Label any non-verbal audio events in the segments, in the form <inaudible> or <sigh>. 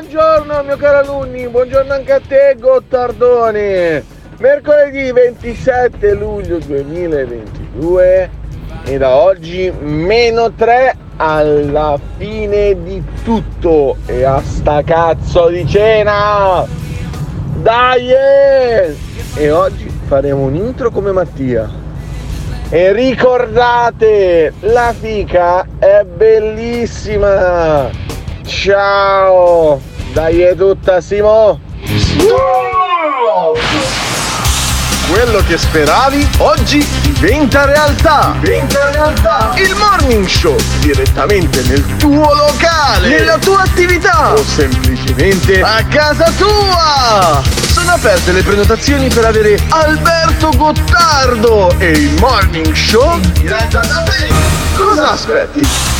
buongiorno mio caro alunni, buongiorno anche a te Gottardone. Mercoledì 27 luglio 2022 e da oggi meno 3 alla fine di tutto e a sta cazzo di cena! Dai! E oggi faremo un intro come Mattia. E ricordate, la fica è bellissima! Ciao! Dai è tutta Simo! Quello che speravi oggi diventa realtà! Diventa realtà! Il morning show direttamente nel tuo locale! Nella tua attività! O semplicemente a casa tua! Sono aperte le prenotazioni per avere Alberto Gottardo e il morning show in diretta da te! Cosa aspetti?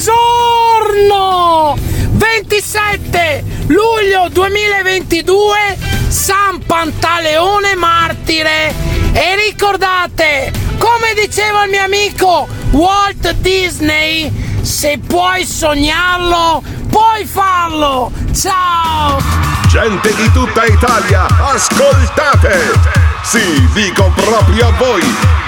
Buongiorno! 27 luglio 2022 San Pantaleone Martire e ricordate come diceva il mio amico Walt Disney se puoi sognarlo puoi farlo ciao Gente di tutta Italia, ascoltate! Sì, dico proprio a voi!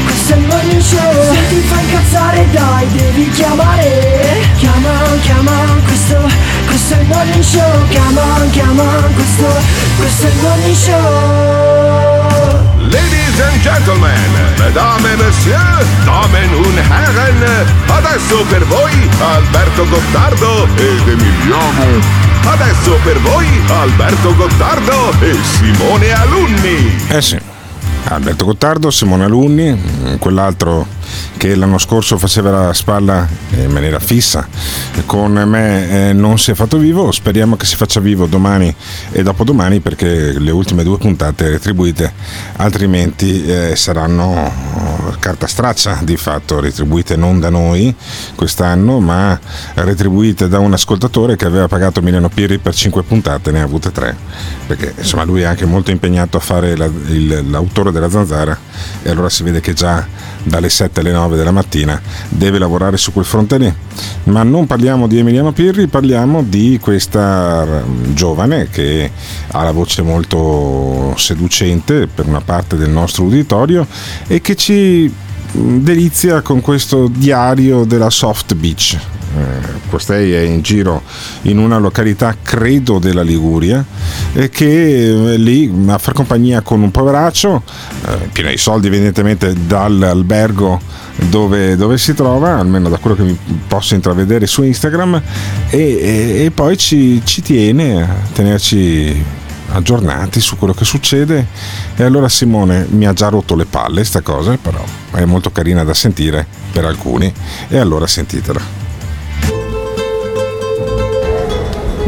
è il morning show. Se ti fa incazzare dai, devi chiamare. Chiama, chiama, questo, questo è il morning show. Chiama, chiama, questo, questo è il morning show. Ladies and gentlemen, mesdames et messieurs, damen und herren, adesso per voi Alberto Gottardo ed Emiliano. Adesso per voi Alberto Gottardo e Simone Alunni. Eh sì, Alberto Gottardo, Simone Alunni, mm, quell'altro che l'anno scorso faceva la spalla in maniera fissa con me eh, non si è fatto vivo, speriamo che si faccia vivo domani e dopodomani perché le ultime due puntate retribuite altrimenti eh, saranno eh, carta straccia di fatto, retribuite non da noi quest'anno ma retribuite da un ascoltatore che aveva pagato Emiliano Pirri per 5 puntate, ne ha avute 3 perché insomma lui è anche molto impegnato a fare la- il- l'autore della zanzara e allora si vede che già dalle 7 alle 9 della mattina deve lavorare su quel fronte lì. Ma non parliamo di Emiliano Pirri, parliamo di questa giovane che ha la voce molto seducente per una parte del nostro uditorio e che ci delizia con questo diario della Soft Beach. Eh, Costei è in giro in una località, credo, della Liguria, e che è lì a far compagnia con un poveraccio, eh, pieno di soldi evidentemente dall'albergo dove, dove si trova, almeno da quello che posso intravedere su Instagram, e, e- e poi ci, ci tiene a tenerci aggiornati su quello che succede. E allora Simone mi ha già rotto le palle sta cosa però è molto carina da sentire per alcuni. E allora sentitela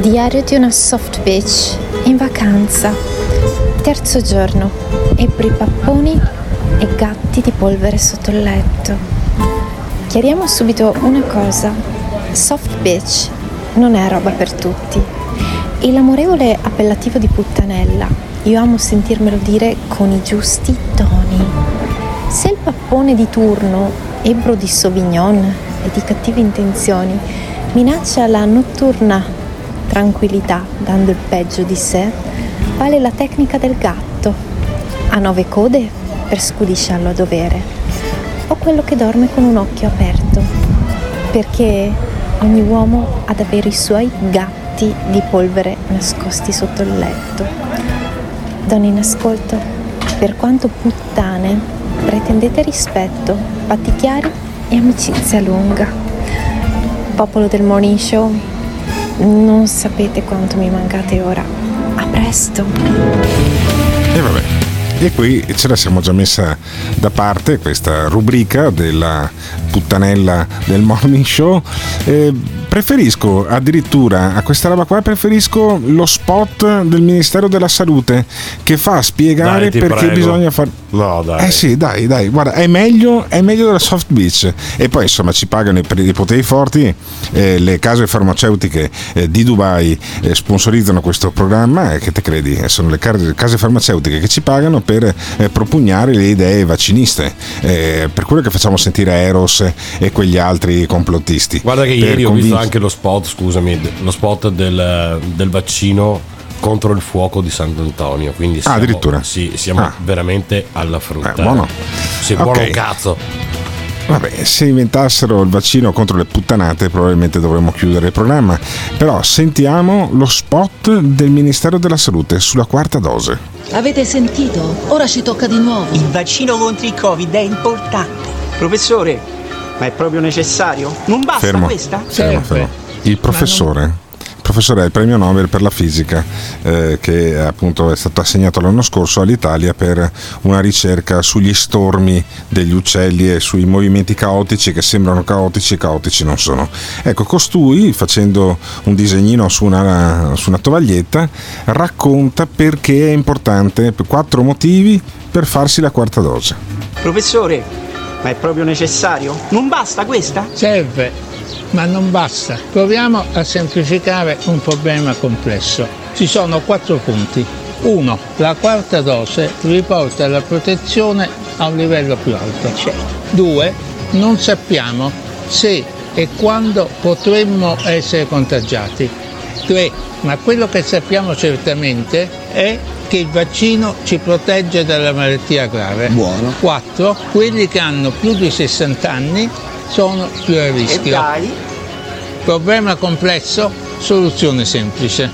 Diario di una soft beach in vacanza. Terzo giorno. Ebbri papponi e gatti di polvere sotto il letto. Chiariamo subito una cosa. Soft beach non è roba per tutti. E l'amorevole appellativo di puttanella, io amo sentirmelo dire con i giusti toni. Se il pappone di turno, ebbro di Sauvignon e di cattive intenzioni, minaccia la notturna tranquillità dando il peggio di sé, vale la tecnica del gatto. Ha nove code per scudisciarlo a dovere, o quello che dorme con un occhio aperto, perché ogni uomo ha davvero i suoi gatti di polvere nascosti sotto il letto. Donne in ascolto, per quanto puttane, pretendete rispetto, patti chiari e amicizia lunga. Popolo del Morning Show, non sapete quanto mi mancate ora. A presto. E vabbè. E qui ce la siamo già messa da parte questa rubrica della puttanella del morning show. Eh, preferisco addirittura a questa roba qua preferisco lo spot del Ministero della Salute che fa spiegare Dai, perché prego. bisogna fare No, dai. eh sì, dai, dai, guarda, è meglio, è meglio della soft beach. E poi insomma ci pagano i, i poteri forti, eh, le case farmaceutiche eh, di Dubai eh, sponsorizzano questo programma e che te credi? Eh, sono le case, case farmaceutiche che ci pagano per eh, propugnare le idee vacciniste. Eh, per quello che facciamo sentire Eros e quegli altri complottisti. Guarda che ieri ho convin- visto anche lo spot, scusami, lo spot del, del vaccino contro il fuoco di Sant'Antonio. Quindi siamo, addirittura? Sì, siamo Ah. veramente alla frutta. Eh, buono. Sì, buono cazzo. Vabbè, se inventassero il vaccino contro le puttanate probabilmente dovremmo chiudere il programma. Però sentiamo lo spot del Ministero della Salute sulla quarta dose. Avete sentito? Ora ci tocca di nuovo. Il vaccino contro il Covid è importante. Professore, ma è proprio necessario? Non basta Fermo, questa? fermo, fermo. Il professore, professore è il premio Nobel per la fisica eh, che appunto è stato assegnato l'anno scorso all'Italia per una ricerca sugli stormi degli uccelli e sui movimenti caotici che sembrano caotici e caotici non sono. Ecco, costui facendo un disegnino su una, su una tovaglietta racconta perché è importante, per quattro motivi per farsi la quarta dose. Professore, ma è proprio necessario? Non basta questa? Serve, ma non basta. Proviamo a semplificare un problema complesso. Ci sono quattro punti. 1. La quarta dose riporta la protezione a un livello più alto. 2. Non sappiamo se e quando potremmo essere contagiati. 3. Ma quello che sappiamo certamente è che il vaccino ci protegge dalla malattia grave. Buono. 4. Quelli che hanno più di 60 anni sono più a E rischio. Problema complesso, soluzione semplice.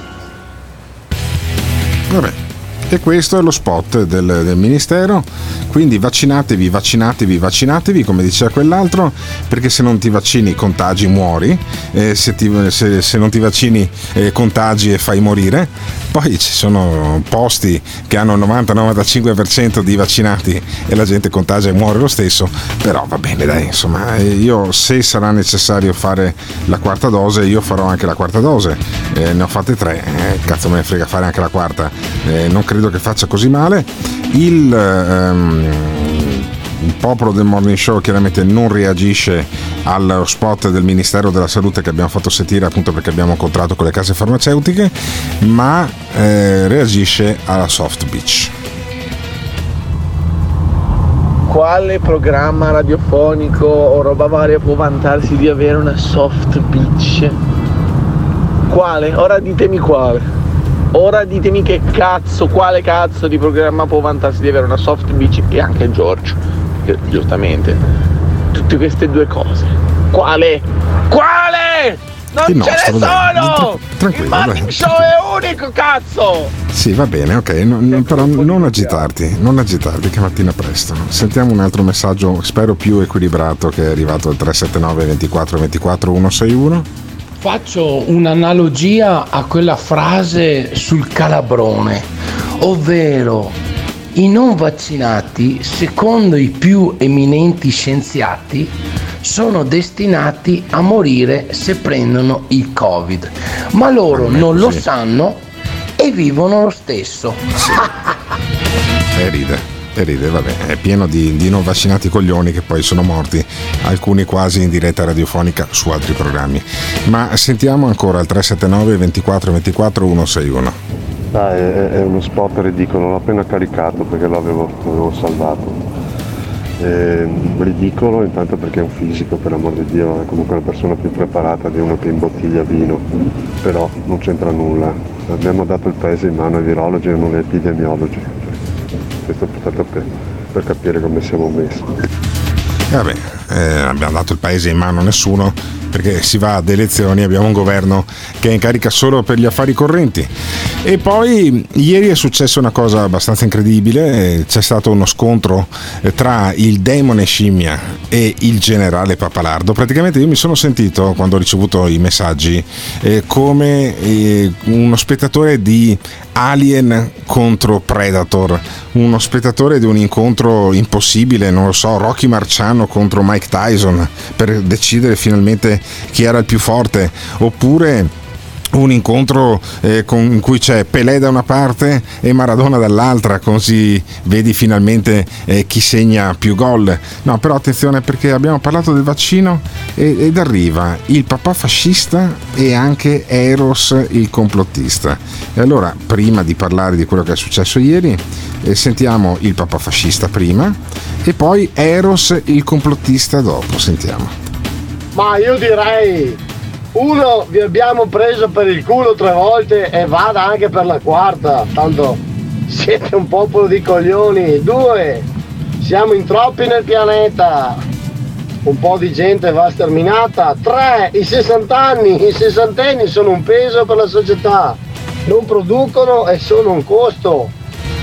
Vabbè. E questo è lo spot del, del ministero. Quindi vaccinatevi, vaccinatevi, vaccinatevi, come diceva quell'altro, perché se non ti vaccini contagi, muori. Eh, se, ti- se- se non ti vaccini eh, contagi e fai morire. Poi ci sono posti che hanno il 90-95% di vaccinati e la gente contagia e muore lo stesso. Però va bene, dai, insomma, io se sarà necessario fare la quarta dose, io farò anche la quarta dose. Eh, ne ho fatte tre, eh, cazzo me ne frega fare anche la quarta. Eh, non credo che faccia così male. Il, ehm, il popolo del morning show chiaramente non reagisce allo spot del Ministero della Salute che abbiamo fatto sentire appunto perché abbiamo incontrato con le case farmaceutiche, ma eh, reagisce alla soft beach. Quale programma radiofonico o roba varia può vantarsi di avere una soft beach? Quale? Ora ditemi quale. Ora ditemi che cazzo, quale cazzo di programma può vantarsi di avere una soft beach e anche Giorgio. Che, giustamente. Tutte queste due cose. Quale? Quale? Non Il ce nostro, ne dai. sono! Tra- tranquillo, Il morning dai. show è unico, cazzo! Sì, va bene, ok, no- no, però non agitarti, non agitarti che mattina presto. Sentiamo un altro messaggio, spero più equilibrato che è arrivato al 379 24 24 161. Faccio un'analogia a quella frase sul calabrone, ovvero i non vaccinati, secondo i più eminenti scienziati, sono destinati a morire se prendono il Covid, ma loro Non è non lo sanno e vivono lo stesso. <laughs> E ride, e ride, vabbè, è pieno di, di non vaccinati coglioni che poi sono morti, alcuni quasi in diretta radiofonica su altri programmi. Ma sentiamo ancora il 379 24 24 161. Dai, è, è uno spot ridicolo, l'ho appena caricato perché l'avevo, l'avevo salvato. Eh, ridicolo intanto perché è un fisico, per l'amor di Dio, è comunque una persona più preparata di uno che imbottiglia vino, però non c'entra nulla. Abbiamo dato il paese in mano ai virologi e non ai epidemiologi. Questo tanto per, per capire come siamo messi. Vabbè, eh, abbiamo dato il paese in mano a nessuno perché si va ad elezioni, abbiamo un governo che è in carica solo per gli affari correnti. E poi ieri è successa una cosa abbastanza incredibile, eh, c'è stato uno scontro eh, tra il demone scimmia e il generale Papalardo. Praticamente io mi sono sentito, quando ho ricevuto i messaggi, eh, come eh, uno spettatore di Alien contro Predator, uno spettatore di un incontro impossibile, non lo so, Rocky Marciano contro Mike Tyson per decidere finalmente chi era il più forte, oppure un incontro eh, con, in cui c'è Pelé da una parte e Maradona dall'altra, così vedi finalmente eh, chi segna più gol. No, però attenzione perché abbiamo parlato del vaccino ed, ed arriva il papà fascista e anche Eros il complottista. E allora, prima di parlare di quello che è successo ieri, eh, sentiamo il papà fascista prima e poi Eros il complottista dopo. Sentiamo. Ma io direi uno vi abbiamo preso per il culo tre volte e vada anche per la quarta, tanto siete un popolo di coglioni. Due, siamo in troppi nel pianeta, un po' di gente va sterminata. Tre, i 60 anni, i sessantenni sono un peso per la società, non producono e sono un costo.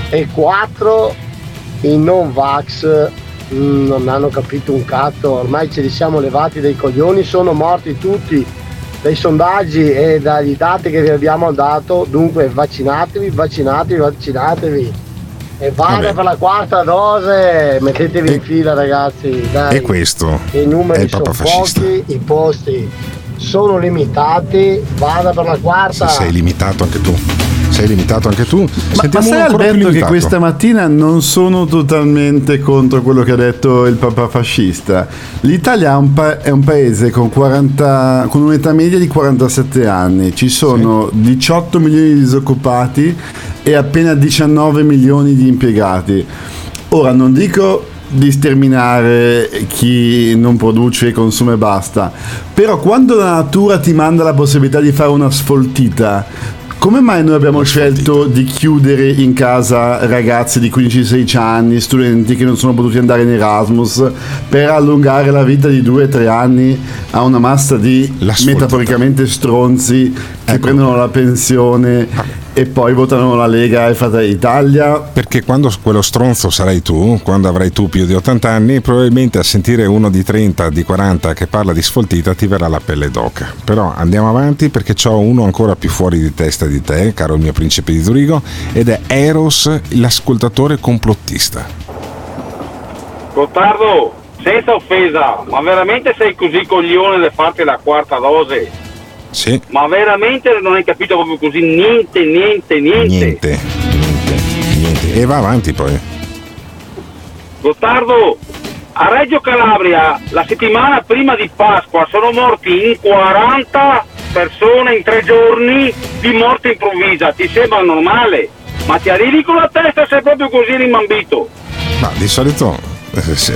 E quattro, i non vax mm, non hanno capito un cazzo, ormai ce li siamo levati dai coglioni, sono morti tutti dai sondaggi e dagli dati che vi abbiamo dato, dunque vaccinatevi, vaccinatevi, vaccinatevi. E vada per la quarta dose, mettetevi in fila ragazzi, dai. E questo I numeri sono fascista. pochi, i posti sono limitati, vada per la quarta. Sei limitato anche tu. Sei limitato anche tu. Ma, ma Sentiamo sai ancora più Alberto che questa mattina non sono totalmente contro quello che ha detto il papà fascista. L'Italia è un, pa- è un paese con, 40 con un'età media di 47 anni, ci sono 18 milioni di disoccupati e appena 19 milioni di impiegati. Ora non dico di sterminare chi non produce e consuma e basta, però quando la natura ti manda la possibilità di fare una sfoltita, come mai noi abbiamo scelto di chiudere in casa ragazzi di 15-16 anni, studenti che non sono potuti andare in Erasmus, per allungare la vita di 2-3 anni a una massa di metaforicamente stronzi che prendono la pensione e poi votano la Lega e Fratelli d'Italia? Perché quando quello stronzo sarai tu, quando avrai tu più di 80 anni, probabilmente a sentire uno di 30, di 40 che parla di sfoltita ti verrà la pelle d'oca. Però andiamo avanti perché c'ho uno ancora più fuori di testa di te, caro il mio principe di Zurigo, ed è Eros, l'ascoltatore complottista. Gottardo, senza offesa, ma veramente sei così coglione da farti la quarta dose? Sì. Ma veramente non hai capito proprio così niente, niente, niente? Niente, niente, niente. E va avanti poi. Gottardo, a Reggio Calabria la settimana prima di Pasqua sono morti in 40 persone in tre giorni di morte improvvisa. Ti sembra normale? Ma ti arrivi con la testa sei proprio così rimambito. Ma di solito se-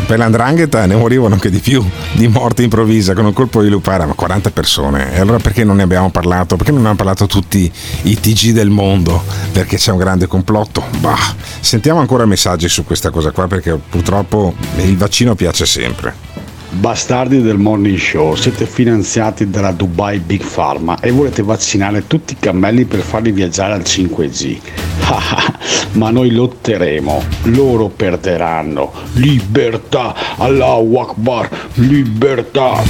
per l'andrangheta ne morivano anche di più di morte improvvisa con un colpo di lupara, ma 40 persone. E allora perché non ne abbiamo parlato? Perché non hanno parlato tutti i TG del mondo? Perché c'è un grande complotto? Bah, sentiamo ancora messaggi su questa cosa qua perché purtroppo il vaccino piace sempre. Bastardi del Morning Show, siete finanziati dalla Dubai Big Pharma e volete vaccinare tutti i cammelli per farli viaggiare al 5G. <laughs> Ma noi lotteremo, loro perderanno. Libertà, Allahu Akbar, libertà.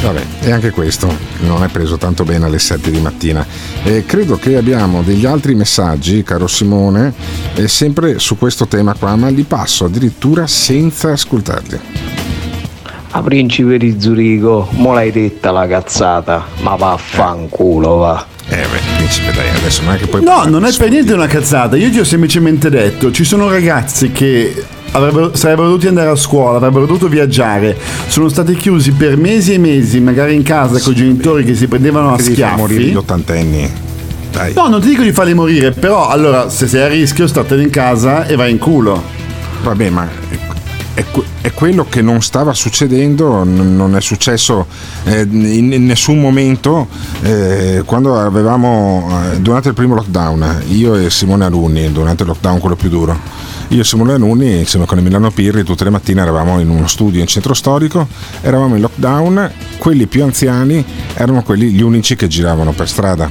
Vabbè, e anche questo non è preso tanto bene alle 7 di mattina. E credo che abbiamo degli altri messaggi, caro Simone, sempre su questo tema qua, ma li passo addirittura senza ascoltarli. A principe di Zurigo, mo l'hai detta la cazzata, ma vaffanculo va. Eh beh, principe dai, adesso non è che poi... No, non è per niente una cazzata. Io ti ho semplicemente detto: ci sono ragazzi che avrebbero- sarebbero dovuti andare a scuola, avrebbero dovuto viaggiare, sono stati chiusi per mesi e mesi, magari in casa con i genitori che si prendevano a far morire schiaffi. gli ottantenni. Dai. No, non ti dico di farli morire, però allora se sei a rischio statene in casa e vai in culo. Vabbè, ma è, è, quello che non stava succedendo, non è successo eh, in, in, nessun momento eh, quando avevamo, eh, durante il primo lockdown, io e Simone Alunni, durante il lockdown quello più duro, io e Simone Alunni insieme con Emiliano Pirri tutte le mattine eravamo in uno studio in centro storico, eravamo in lockdown, quelli più anziani erano quelli gli unici che giravano per strada.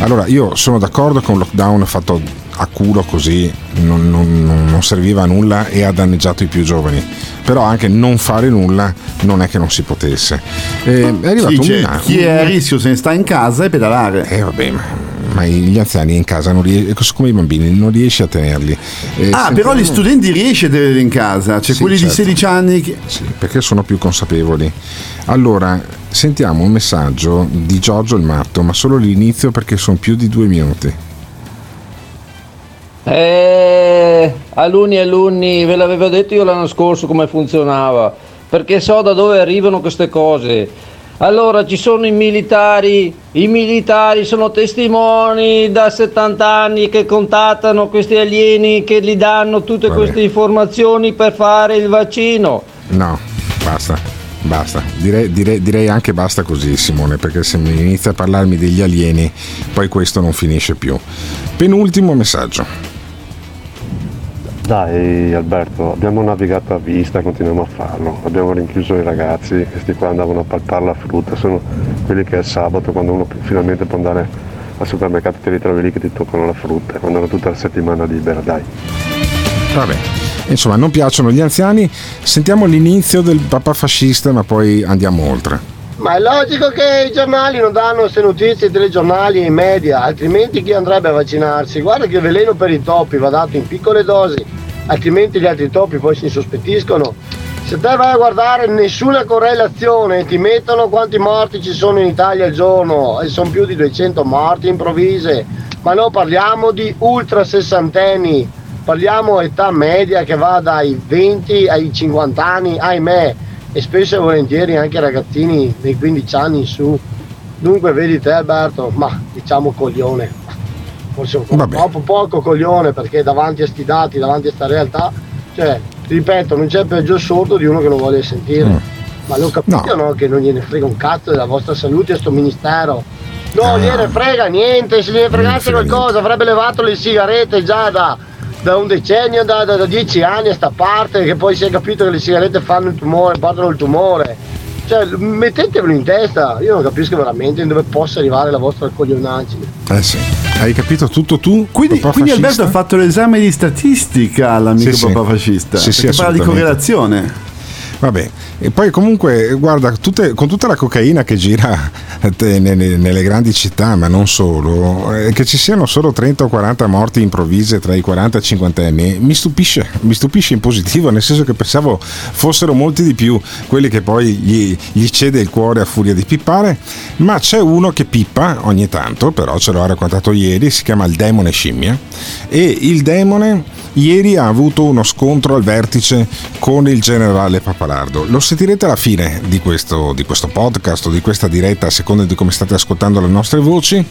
Allora io sono d'accordo con un lockdown fatto a culo così non, non, non, serviva a nulla e ha danneggiato i più giovani. Però anche non fare nulla non è che non si potesse. Eh, è arrivato sì, un, chi è a rischio se ne sta in casa e pedalare. Eh vabbè, ma, ma gli anziani in casa non riesci, come i bambini, non riesci a tenerli. Eh, ah, però gli studenti riesci a tenerli in casa, cioè sì, quelli certo. di 16 anni. Che... Sì, perché sono più consapevoli. Allora, sentiamo un messaggio di Giorgio il Matto, ma solo l'inizio perché sono più di due minuti. Eh, alunni e alunni, ve l'avevo detto io l'anno scorso come funzionava, perché so da dove arrivano queste cose. Allora ci sono i militari, i militari sono testimoni da 70 anni che contattano questi alieni che gli danno tutte Vabbè. queste informazioni per fare il vaccino. No, basta, basta. Direi, direi, direi, anche basta così Simone, perché se mi inizia a parlarmi degli alieni, poi questo non finisce più. Penultimo messaggio. Dai Alberto, abbiamo navigato a vista, continuiamo a farlo, abbiamo rinchiuso i ragazzi, questi qua andavano a palpare la frutta, sono quelli che il sabato quando uno finalmente può andare al supermercato ti ritrovi lì che ti toccano la frutta, quando hanno tutta la settimana libera, dai. Vabbè, insomma non piacciono gli anziani, sentiamo l'inizio del papà fascista ma poi andiamo oltre. Ma è logico che i giornali non danno queste notizie, i telegiornali e i media, altrimenti chi andrebbe a vaccinarsi? Guarda che veleno per i topi va dato in piccole dosi, altrimenti gli altri topi poi si insospettiscono. Se te vai a guardare nessuna correlazione, ti mettono quanti morti ci sono in Italia al giorno, e sono più di 200 morti improvvise, ma noi parliamo di ultra sessantenni, parliamo età media che va dai 20 ai 50 anni, ahimè e spesso e volentieri anche ragazzini dei 15 anni in su. Dunque vedi te Alberto, ma diciamo coglione, forse un po' troppo poco coglione perché davanti a sti dati, davanti a sta realtà, cioè, ripeto, non c'è peggio sordo di uno che non vuole sentire. Mm. Ma lo capite no. no? Che non gliene frega un cazzo della vostra salute a sto ministero. Non ah. gliene frega niente, se gliene fregasse qualcosa avrebbe levato le sigarette già da da un decennio, da, da, da, dieci anni a sta parte, che poi si è capito che le sigarette fanno il tumore, portano il tumore. Cioè, mettetevelo in testa, io non capisco veramente dove possa arrivare la vostra coglionaggine. Eh sì, hai capito tutto tu? Quindi, quindi Alberto ha fatto l'esame di statistica l'amico sì, papà fascista. Sì, sì, parla di correlazione. Vabbè, e poi comunque, guarda, tutte, con tutta la cocaina che gira nelle, grandi città, ma non solo, eh, che ci siano solo 30 o 40 morti improvvise tra i 40 e i 50 anni, mi stupisce, mi stupisce in positivo, nel senso che pensavo fossero molti di più quelli che poi gli, gli cede il cuore a furia di pippare, ma c'è uno che pippa ogni tanto, però ce l'ho raccontato ieri, si chiama il demone scimmia, e il demone ieri ha avuto uno scontro al vertice con il generale Papalardo. Lo sentirete alla fine di questo, di questo podcast o di questa diretta a seconda di come state ascoltando le nostre voci,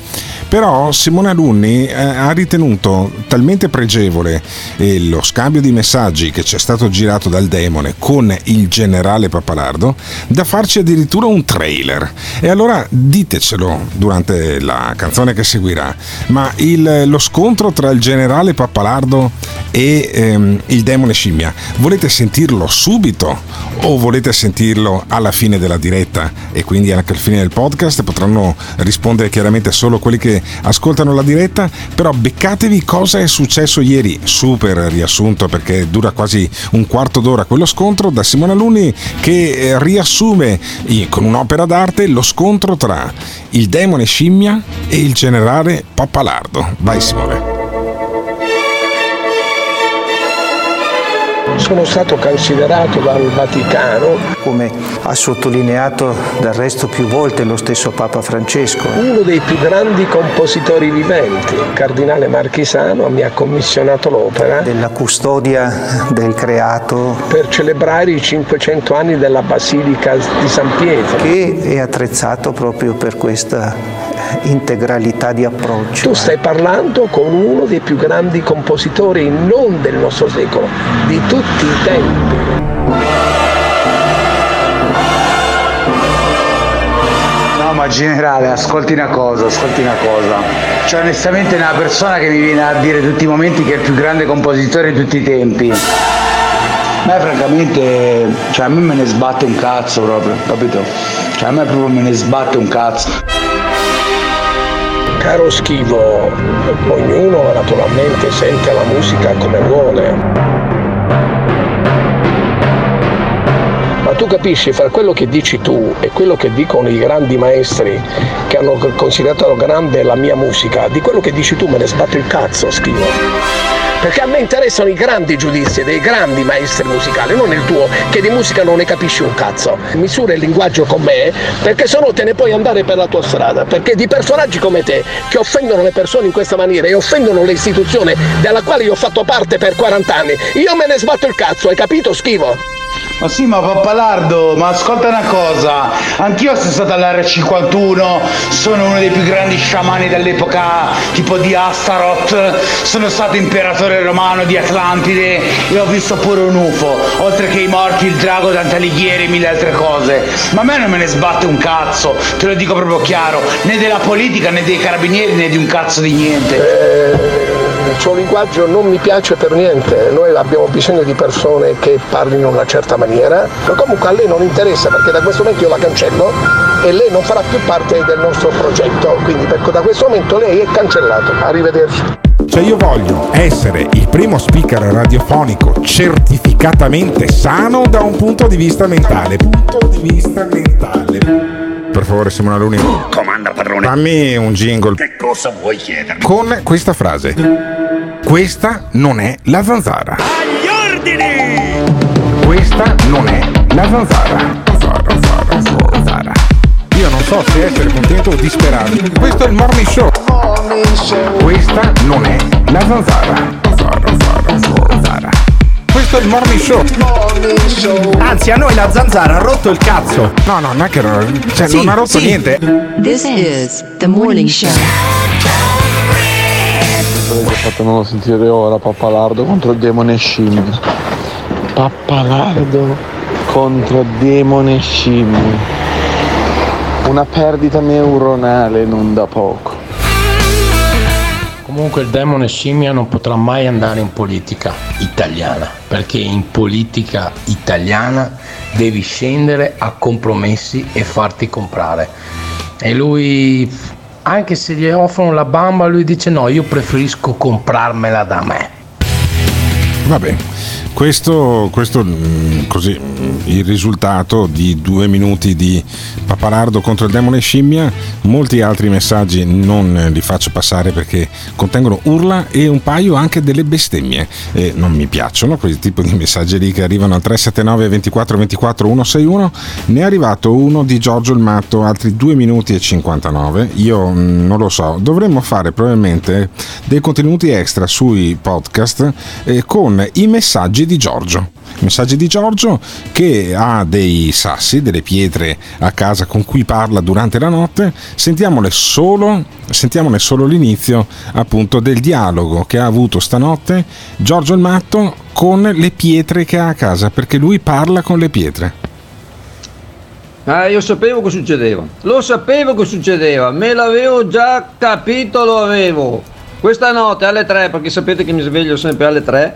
però Simone Alunni eh, ha ritenuto talmente pregevole eh, lo scambio di messaggi che ci è stato girato dal demone con il generale Papalardo da farci addirittura un trailer. E allora ditecelo durante la canzone che seguirà, ma il, lo scontro tra il generale Pappalardo e ehm, il demone scimmia. Volete sentirlo subito o volete sentirlo alla fine della diretta e quindi anche alla fine del podcast? Potranno rispondere chiaramente solo quelli che ascoltano la diretta, però beccatevi cosa è successo ieri. Super riassunto perché dura quasi un quarto d'ora quello scontro da Simone Alunni che eh, riassume con un'opera d'arte lo scontro tra il demone scimmia e il generale Pappalardo. Vai Simone. Sono stato considerato dal Vaticano, come ha sottolineato del resto più volte lo stesso Papa Francesco, uno dei più grandi compositori viventi. Il cardinale Marchisano mi ha commissionato l'opera. Della custodia del creato. Per celebrare i 500 anni della Basilica di San Pietro, che è attrezzato proprio per questa integralità di approccio. Tu stai parlando con uno dei più grandi compositori non del nostro secolo, di tutti i tempi. No, ma generale, ascolti una cosa, ascolti una cosa. Cioè, onestamente è una persona che mi viene a dire tutti i momenti che è il più grande compositore di tutti i tempi. A me francamente, cioè a me me ne sbatte un cazzo proprio, capito? Cioè a me proprio me ne sbatte un cazzo. Caro Schivo, ognuno naturalmente sente la musica come vuole. Ma tu capisci fra quello che dici tu e quello che dicono i grandi maestri che hanno considerato grande la mia musica, di quello che dici tu me ne sbatto il cazzo, Schivo. Perché a me interessano i grandi giudizi dei grandi maestri musicali, non il tuo, che di musica non ne capisci un cazzo. Misura il linguaggio con me, perché se no te ne puoi andare per la tua strada. Perché di personaggi come te, che offendono le persone in questa maniera e offendono l'istituzione della quale io ho fatto parte per 40 anni, io me ne sbatto il cazzo, hai capito, schivo? Ma sì, ma Pappalardo, ma ascolta una cosa, anch'io sono stato all'R51, sono uno dei più grandi sciamani dell'epoca tipo di Astaroth, sono stato imperatore romano di Atlantide e ho visto pure un UFO, oltre che i morti, il drago Dante Alighieri e mille altre cose. Ma a me non me ne sbatte un cazzo, te lo dico proprio chiaro, né della politica né dei carabinieri né di un cazzo di niente. Il suo linguaggio non mi piace per niente, noi abbiamo bisogno di persone che parlino in una certa maniera, ma comunque a lei non interessa perché da questo momento io la cancello e lei non farà più parte del nostro progetto, quindi per- da questo momento lei è cancellato. Arrivederci. Cioè io voglio essere il primo speaker radiofonico certificatamente sano da un punto di vista mentale. Punto di vista mentale. Per favore Simona Luni. Comanda padrone. Fammi un jingle Che cosa vuoi chiedermi? con questa frase. Questa non è la zanzara. Agli ordini! Questa non è la zanzara. Zara, zara, zara, zara. Io non so se essere contento o disperato. Questo è il morning show. Questa non è la zanzara. Questo è il morning show. Anzi, a noi la zanzara ha rotto il cazzo. No, no, non è che non, cioè, Sì, non ha rotto sì. niente. This is the morning show. Fatemelo sentire ora, Pappalardo contro Demone Scimmia. Pappalardo contro Demone Scimmia. Una perdita neuronale non da poco. Comunque il demone scimmia non potrà mai andare in politica italiana, perché in politica italiana devi scendere a compromessi e farti comprare. E lui, anche se gli offrono la bamba, lui dice no, io preferisco comprarmela da me. Vabbè, questo, questo mm, così, il risultato di due minuti di Papalardo contro il demone scimmia, molti altri messaggi non li faccio passare perché contengono urla e un paio anche delle bestemmie e non mi piacciono quel tipo di messaggi lì che arrivano al 379 24 24 161 ne è arrivato uno di Giorgio il Matto altri 2 minuti e 59 io mm, non lo so dovremmo fare probabilmente dei contenuti extra sui podcast eh, con i messaggi di Giorgio messaggi di Giorgio che ha dei sassi, delle pietre a casa con cui parla durante la notte. Sentiamole solo, sentiamone solo l'inizio appunto del dialogo che ha avuto stanotte Giorgio il Matto con le pietre che ha a casa, perché lui parla con le pietre. Ah, io sapevo che succedeva. Lo sapevo che succedeva. Me l'avevo già capito, lo avevo. Questa notte alle 3, perché sapete che mi sveglio sempre alle 3,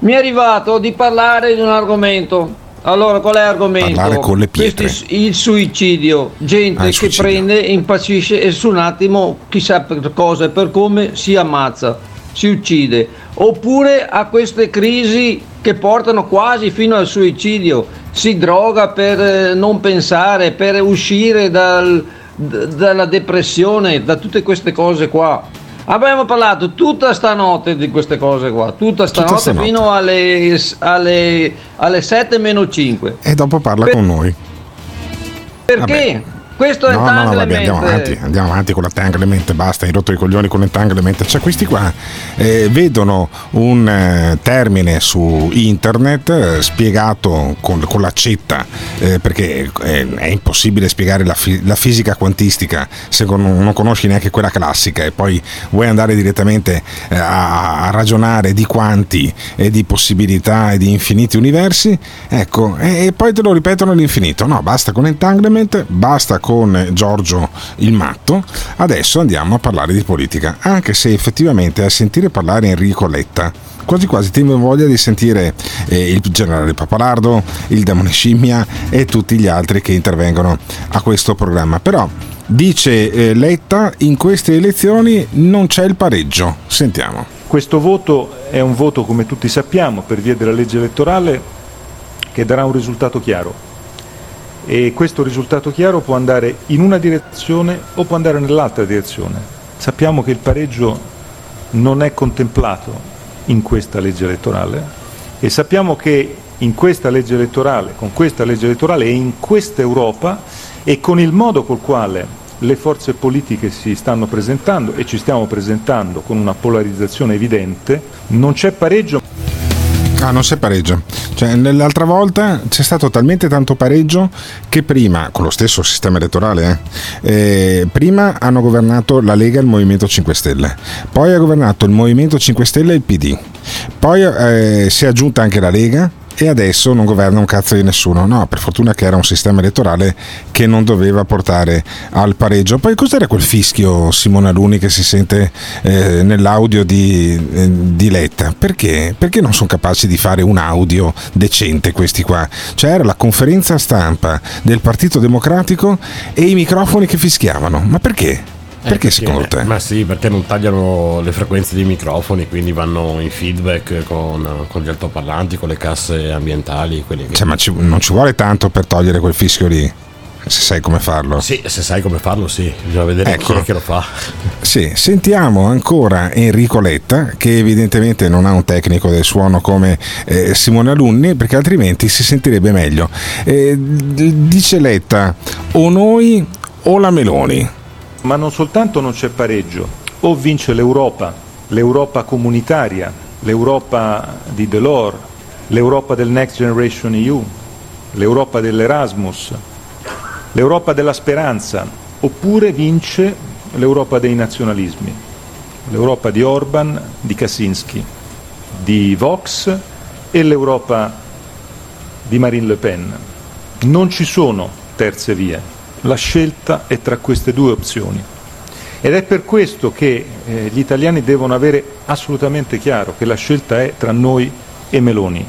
mi è arrivato di parlare di un argomento. Allora, qual è l'argomento? Parlare con le pietre. Questo il suicidio. Gente Ah, che suicidio. prende, impazzisce e su un attimo, chissà per cosa e per come, si ammazza, si uccide. Oppure ha queste crisi che portano quasi fino al suicidio. Si droga per eh, non pensare, per uscire dal- d- dalla depressione, da tutte queste cose qua. Abbiamo parlato tutta stanotte di queste cose qua, tutta stanotte, stanotte. fino alle, alle, alle 7 meno 5. E dopo parla Per- con noi. Perché? Questo è No, no, no, vabbè, andiamo avanti, andiamo avanti con l'entanglement, basta, hai rotto i coglioni con l'entanglement. Cioè, questi qua eh, vedono un eh, termine su internet eh, spiegato con, con l'accetta, eh, perché eh, è impossibile spiegare la, fi- la fisica quantistica se con- non conosci neanche quella classica e poi vuoi andare direttamente eh, a, a ragionare di quanti e di possibilità e di infiniti universi, ecco, e, e poi te lo ripetono all'infinito. No, basta con entanglement, basta con Giorgio il matto, adesso andiamo a parlare di politica, anche se effettivamente a sentire parlare Enrico Letta quasi quasi ti voglia di sentire eh, il generale Papalardo, il demone scimmia e tutti gli altri che intervengono a questo programma. Però dice eh, Letta in queste elezioni non c'è il pareggio. Sentiamo. Questo voto è un voto, come tutti sappiamo, per via della legge elettorale che darà un risultato chiaro. E questo risultato chiaro può andare in una direzione o può andare nell'altra direzione. Sappiamo che il pareggio non è contemplato in questa legge elettorale e sappiamo che in questa legge elettorale, con questa legge elettorale e in questa Europa e con il modo col quale le forze politiche si stanno presentando e ci stiamo presentando con una polarizzazione evidente, non c'è pareggio. Ah, non c'è pareggio. Cioè, nell'altra volta c'è stato talmente tanto pareggio che prima, con lo stesso sistema elettorale, eh, eh, prima hanno governato la Lega e il Movimento 5 Stelle, poi ha governato il Movimento 5 Stelle e il PD, poi eh, si è aggiunta anche la Lega e adesso non governa un cazzo di nessuno. No, per fortuna che era un sistema elettorale che non doveva portare al pareggio. Poi cos'era quel fischio Simona Luni che si sente eh, nell'audio di, eh, di Letta? Perché? Perché non sono capaci di fare un audio decente questi qua? Cioè era la conferenza stampa del Partito Democratico e i microfoni che fischiavano. Ma perché? Eh, Perché secondo te? Ma sì, perché non tagliano le frequenze dei microfoni, quindi vanno in feedback con, con gli altoparlanti, con le casse ambientali. che- Cioè, ma ci- non ci vuole tanto per togliere quel fischio lì, se sai come farlo. Sì, se sai come farlo, sì, bisogna vedere Ecco. chi è che lo fa. Sì, sentiamo ancora Enrico Letta, che evidentemente non ha un tecnico del suono come eh, Simone Alunni, perché altrimenti si sentirebbe meglio. Eh, dice Letta, o noi o la Meloni. Ma non soltanto non c'è pareggio, o vince l'Europa, l'Europa comunitaria, l'Europa di Delors, l'Europa del Next Generation EU, l'Europa dell'Erasmus, l'Europa della speranza, oppure vince l'Europa dei nazionalismi, l'Europa di Orban, di Kaczynski, di Vox e l'Europa di Marine Le Pen. Non ci sono terze vie, la scelta è tra queste due opzioni. Ed è per questo che eh, gli italiani devono avere assolutamente chiaro che la scelta è tra noi e Meloni.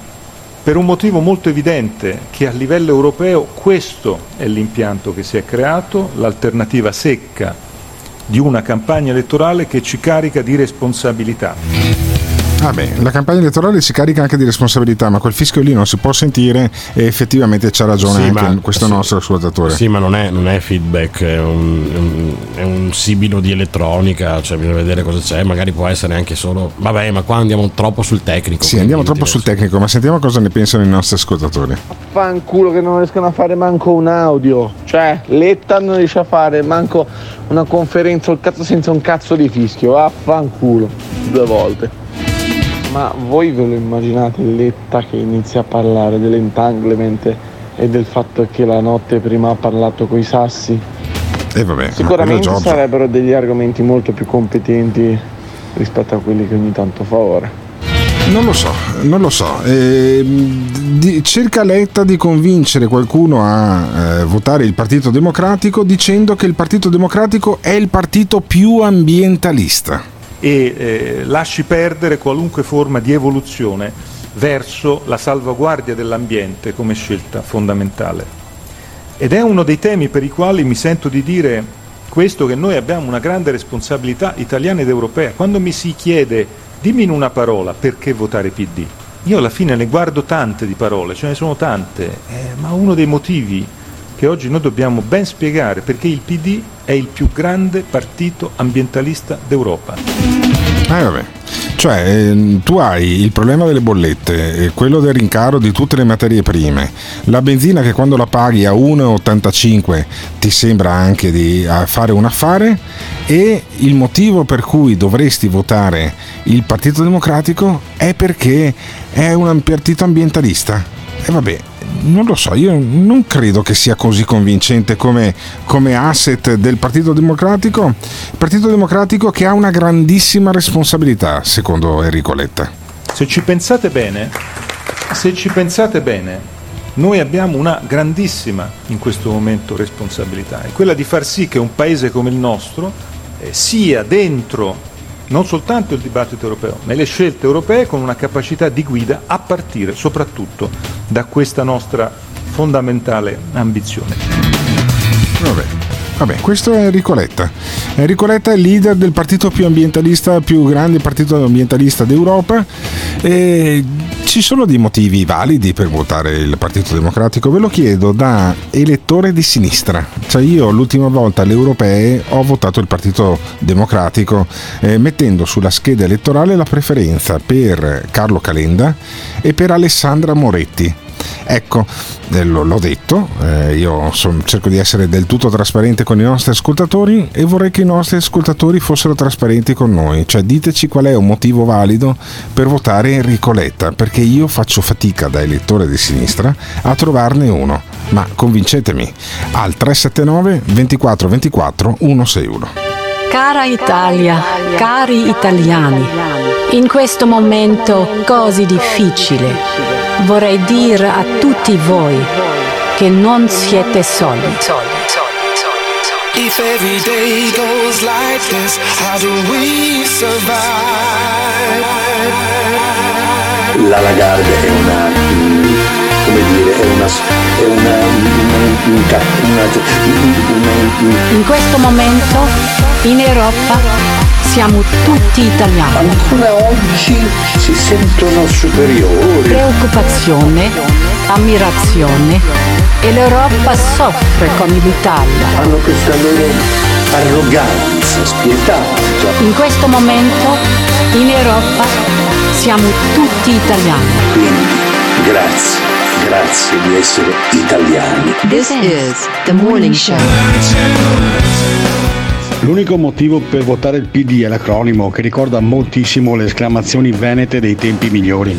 Per un motivo molto evidente che a livello europeo questo è l'impianto che si è creato, l'alternativa secca di una campagna elettorale che ci carica di responsabilità. Vabbè, la campagna elettorale si carica anche di responsabilità, ma quel fischio lì non si può sentire e effettivamente c'ha ragione Sì, anche ma- questo sì. nostro ascoltatore. Sì, ma non è, non è feedback, è un, è un- sibilo di elettronica, cioè bisogna vedere cosa c'è, magari può essere anche solo... Vabbè, ma qua andiamo troppo sul tecnico. Sì, andiamo troppo sul tecnico, ma sentiamo cosa ne pensano i nostri ascoltatori. Fanculo che non riescono a fare manco un audio. Cioè, Letta non riesce a fare manco una conferenza o cazzo senza un cazzo di fischio. Vaffanculo. Due volte. Ma voi ve lo immaginate Letta che inizia a parlare dell'entanglement e del fatto che la notte prima ha parlato coi sassi? E vabbè, Sicuramente sarebbero degli argomenti molto più competenti rispetto a quelli che ogni tanto fa ora. Non lo so, non lo so. Ehm, di- cerca Letta di convincere qualcuno a eh, votare il Partito Democratico dicendo che il Partito Democratico è il partito più ambientalista. E eh, lasci perdere qualunque forma di evoluzione verso la salvaguardia dell'ambiente come scelta fondamentale. Ed è uno dei temi per i quali mi sento di dire questo che noi abbiamo una grande responsabilità italiana ed europea. Quando mi si chiede dimmi in una parola perché votare PD, io alla fine ne guardo tante di parole, ce ne sono tante, eh, ma uno dei motivi che oggi noi dobbiamo ben spiegare perché il PD è il più grande partito ambientalista d'Europa. Eh vabbè. Cioè, ehm, tu hai il problema delle bollette, eh, quello del rincaro di tutte le materie prime, la benzina che quando la paghi a 1,85 ti sembra anche di a fare un affare e il motivo per cui dovresti votare il Partito Democratico è perché è un partito ambientalista. E vabbè, non lo so, io non credo che sia così convincente come, come asset del Partito Democratico. Partito Democratico che ha una grandissima responsabilità, secondo Enrico Letta. Se ci pensate bene, se ci pensate bene, noi abbiamo una grandissima in questo momento responsabilità, è quella di far sì che un paese come il nostro eh, sia dentro non soltanto il dibattito europeo, ma le scelte europee con una capacità di guida a partire soprattutto da questa nostra fondamentale ambizione. Vabbè. Vabbè, questo è Enrico Letta. Enrico Letta è il leader del partito più ambientalista, più grande partito ambientalista d'Europa. E ci sono dei motivi validi per votare il Partito Democratico? Ve lo chiedo da elettore di sinistra. Cioè io l'ultima volta alle europee ho votato il Partito Democratico eh, mettendo sulla scheda elettorale la preferenza per Carlo Calenda e per Alessandra Moretti. Ecco, eh, l'ho detto, eh, io son- cerco di essere del tutto trasparente con i nostri ascoltatori e vorrei che i nostri ascoltatori fossero trasparenti con noi, cioè diteci qual è un motivo valido per votare Enrico Letta, perché io faccio fatica da elettore di sinistra a trovarne uno, ma convincetemi al 379 24 24 161. Cara Italia, cari italiani, in questo momento così difficile vorrei dire a tutti voi che non siete soli. If every day goes like this, how do we survive? La Lagarde è una, come dire, è una, è una, una, una- In questo momento in Europa siamo tutti italiani. Ancora oggi si sentono superiori. Preoccupazione, ammirazione e l'Europa soffre con l'Italia. Hanno questa loro arroganza spietata. In questo momento in Europa siamo tutti italiani. Quindi grazie, grazie di essere italiani. This is the morning show. L'unico motivo per votare il PD è l'acronimo che ricorda moltissimo le esclamazioni venete dei tempi migliori.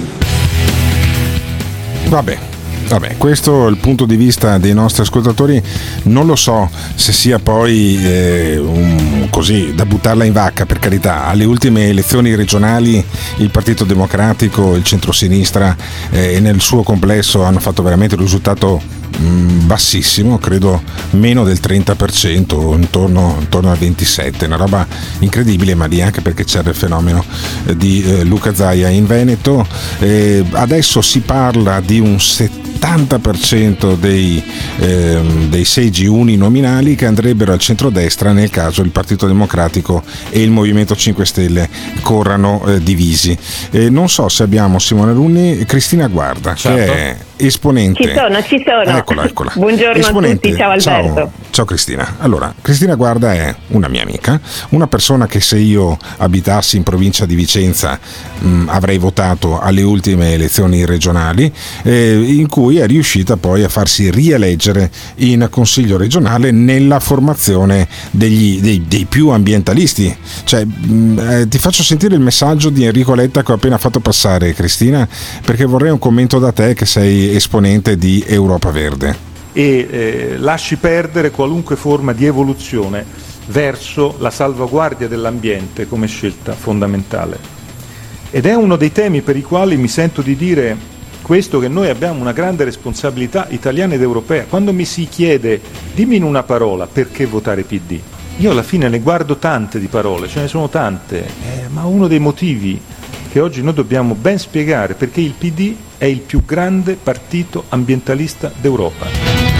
Vabbè. Vabbè, questo è il punto di vista dei nostri ascoltatori. Non lo so se sia poi eh, un- così da buttarla in vacca, per carità. Alle ultime elezioni regionali il Partito Democratico, il centrosinistra eh, nel suo complesso hanno fatto veramente un risultato bassissimo, credo meno del 30%, intorno, intorno al 27%, una roba incredibile, ma lì anche perché c'era il fenomeno eh, di eh, Luca Zaia in Veneto. Eh, adesso si parla di un 70% dei, ehm, dei seggi uninominali che andrebbero al centrodestra nel caso il Partito Democratico e il Movimento 5 Stelle corrano eh, divisi. Eh, non so se abbiamo Simone Lunni, Cristina Guarda, Certo. che è esponente. Ci sono, ci sono. Eccola, eccola. Buongiorno Esponente- a tutti, ciao Alberto. Ciao, ciao Cristina. Allora, Cristina Guarda è una mia amica, una persona che se io abitassi in provincia di Vicenza mh, avrei votato alle ultime elezioni regionali, eh, in cui è riuscita poi a farsi rieleggere in consiglio regionale nella formazione degli- dei, dei più ambientalisti. Cioè, mh, eh, ti faccio sentire il messaggio di Enrico Letta che ho appena fatto passare, Cristina, perché vorrei un commento da te che sei esponente di Europa Verde. e eh, lasci perdere qualunque forma di evoluzione verso la salvaguardia dell'ambiente come scelta fondamentale. Ed è uno dei temi per i quali mi sento di dire questo che noi abbiamo una grande responsabilità italiana ed europea. Quando mi si chiede dimmi in una parola perché votare PD, io alla fine ne guardo tante di parole, ce ne sono tante, eh, ma uno dei motivi che oggi noi dobbiamo ben spiegare perché il PD è il più grande partito ambientalista d'Europa.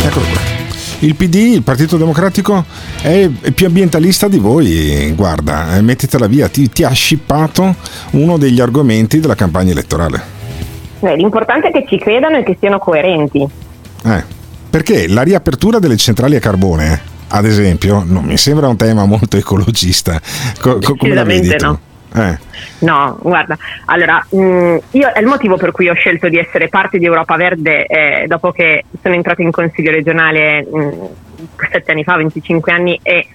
Eccolo qua. Il PD, il Partito Democratico, è più ambientalista di voi. Guarda, eh, mettitela via, ti, ti ha scippato uno degli argomenti della campagna elettorale. Eh, L'importante è che ci credano e che siano coerenti. Eh, perché la riapertura delle centrali a carbone, ad esempio, non mi sembra un tema molto ecologista. Co- co- come la vedi tu? no. Eh. No, guarda, allora, mh, io, è il motivo per cui ho scelto di essere parte di Europa Verde eh, dopo che sono entrata in consiglio regionale mh, sette anni fa, 25 anni, e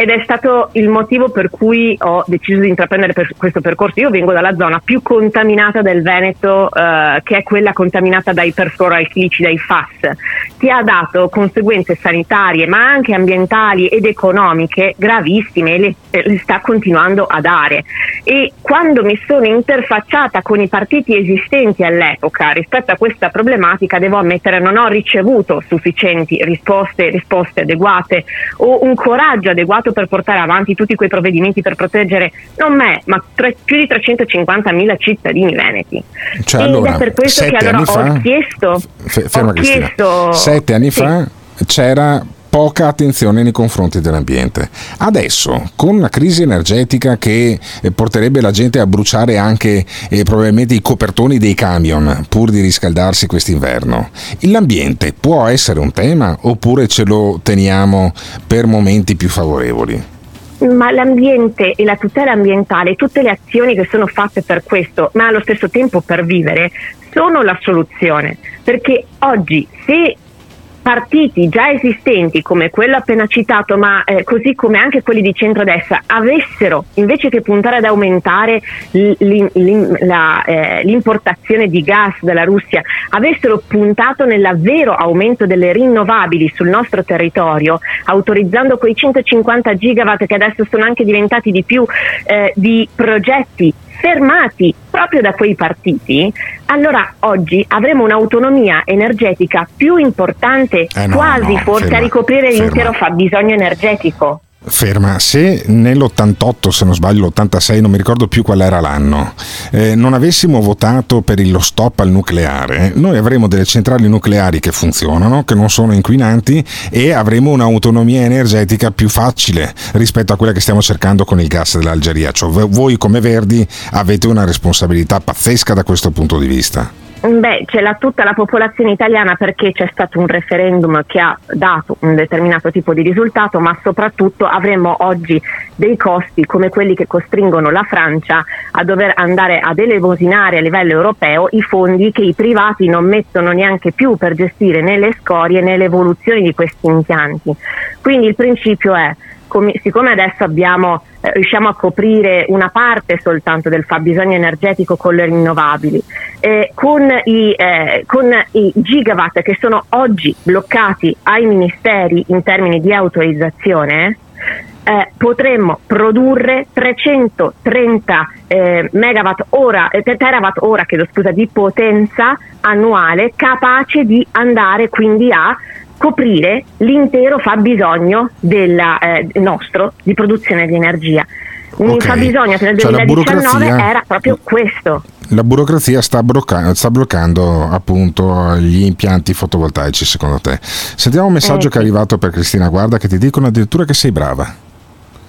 ed è stato il motivo per cui ho deciso di intraprendere per questo percorso. Io vengo dalla zona più contaminata del Veneto, eh, che è quella contaminata dai perfluoralchilici, dai FAS, che ha dato conseguenze sanitarie ma anche ambientali ed economiche gravissime e le, le sta continuando a dare. E quando mi sono interfacciata con i partiti esistenti all'epoca rispetto a questa problematica, devo ammettere non ho ricevuto sufficienti risposte, risposte adeguate o un coraggio adeguato per portare avanti tutti quei provvedimenti per proteggere non me, ma tre- più di 350.000 cittadini veneti. Cioè, allora, è per questo che allora anni fa- ho chiesto, Fe- ferma ho Cristina. chiesto Sette anni sì. fa c'era poca attenzione nei confronti dell'ambiente. Adesso, con una crisi energetica che eh, porterebbe la gente a bruciare anche eh, probabilmente i copertoni dei camion pur di riscaldarsi quest'inverno, l'ambiente può essere un tema oppure ce lo teniamo per momenti più favorevoli? Ma l'ambiente e la tutela ambientale, tutte le azioni che sono fatte per questo, ma allo stesso tempo per vivere, sono la soluzione. Perché oggi se partiti già esistenti come quello appena citato, ma eh, così come anche quelli di centrodestra, avessero invece che puntare ad aumentare l'im- l'im- la, eh, l'importazione di gas dalla Russia, avessero puntato nell'avvero aumento delle rinnovabili sul nostro territorio, autorizzando quei 150 gigawatt che adesso sono anche diventati di più eh, di progetti fermati proprio da quei partiti, allora oggi avremo un'autonomia energetica più importante, Eh no, quasi no, forse ferma, a ricoprire ferma. l'intero fabbisogno energetico. Ferma, se nell'88, se non sbaglio, l'86, non mi ricordo più qual era l'anno, eh, non avessimo votato per lo stop al nucleare, noi avremo delle centrali nucleari che funzionano, che non sono inquinanti e avremo un'autonomia energetica più facile rispetto a quella che stiamo cercando con il gas dell'Algeria. Cioè, voi come Verdi avete una responsabilità pazzesca da questo punto di vista. Beh, ce l'ha tutta la popolazione italiana perché c'è stato un referendum che ha dato un determinato tipo di risultato, ma soprattutto avremo oggi dei costi come quelli che costringono la Francia a dover andare ad elevosinare a livello europeo i fondi che i privati non mettono neanche più per gestire né le scorie né l'evoluzione di questi impianti. Quindi il principio è come- siccome adesso abbiamo, eh, riusciamo a coprire una parte soltanto del fabbisogno energetico con le rinnovabili, eh, con, i, eh, con i gigawatt che sono oggi bloccati ai ministeri in termini di autorizzazione, eh, potremmo produrre 330 eh, megawatt ora, eh, terawatt ora chiedo scusa, di potenza annuale capace di andare quindi a coprire l'intero fabbisogno della, eh, nostro di produzione di energia. Un Ok. fabbisogno fino al Cioè la 2019 burocrazia- era proprio questo. La burocrazia sta, blocca- sta bloccando appunto gli impianti fotovoltaici, secondo te. Sentiamo un messaggio Eh, che è arrivato per Cristina Guarda che ti dicono addirittura che sei brava.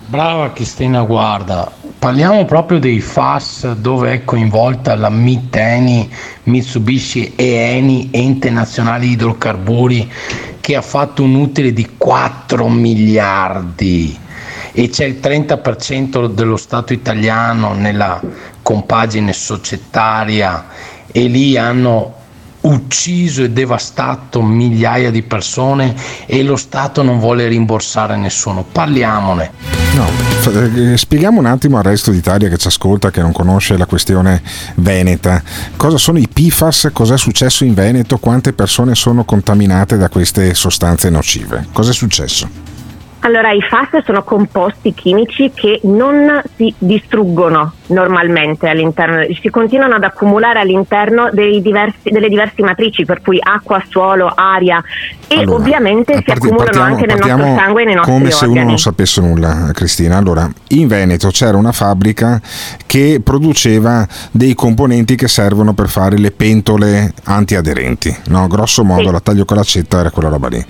Brava Cristina, guarda, parliamo proprio dei FAS dove è coinvolta la Miteni, Mitsubishi e Eni, ente nazionale idrocarburi, che ha fatto un utile di 4 miliardi e c'è il 30% dello Stato italiano nella compagine societaria e lì hanno ucciso e devastato migliaia di persone e lo Stato non vuole rimborsare nessuno. Parliamone. No, eh, spieghiamo un attimo al resto d'Italia che ci ascolta, che non conosce la questione veneta. Cosa sono i PFAS? Cos'è successo in Veneto? Quante persone sono contaminate da queste sostanze nocive? Cos'è successo? Allora, i FAS sono composti chimici che non si distruggono normalmente all'interno, si continuano ad accumulare all'interno dei diversi- delle diverse matrici, per cui acqua, suolo, aria e Allora, ovviamente si Parti- accumulano anche nel nostro partiamo sangue e nei nostri come se uno organi. non sapesse nulla, Cristina. Allora, in Veneto c'era una fabbrica che produceva dei componenti che servono per fare le pentole antiaderenti. No? Grosso modo, Sì. la taglio con l'accetta era quella roba lì.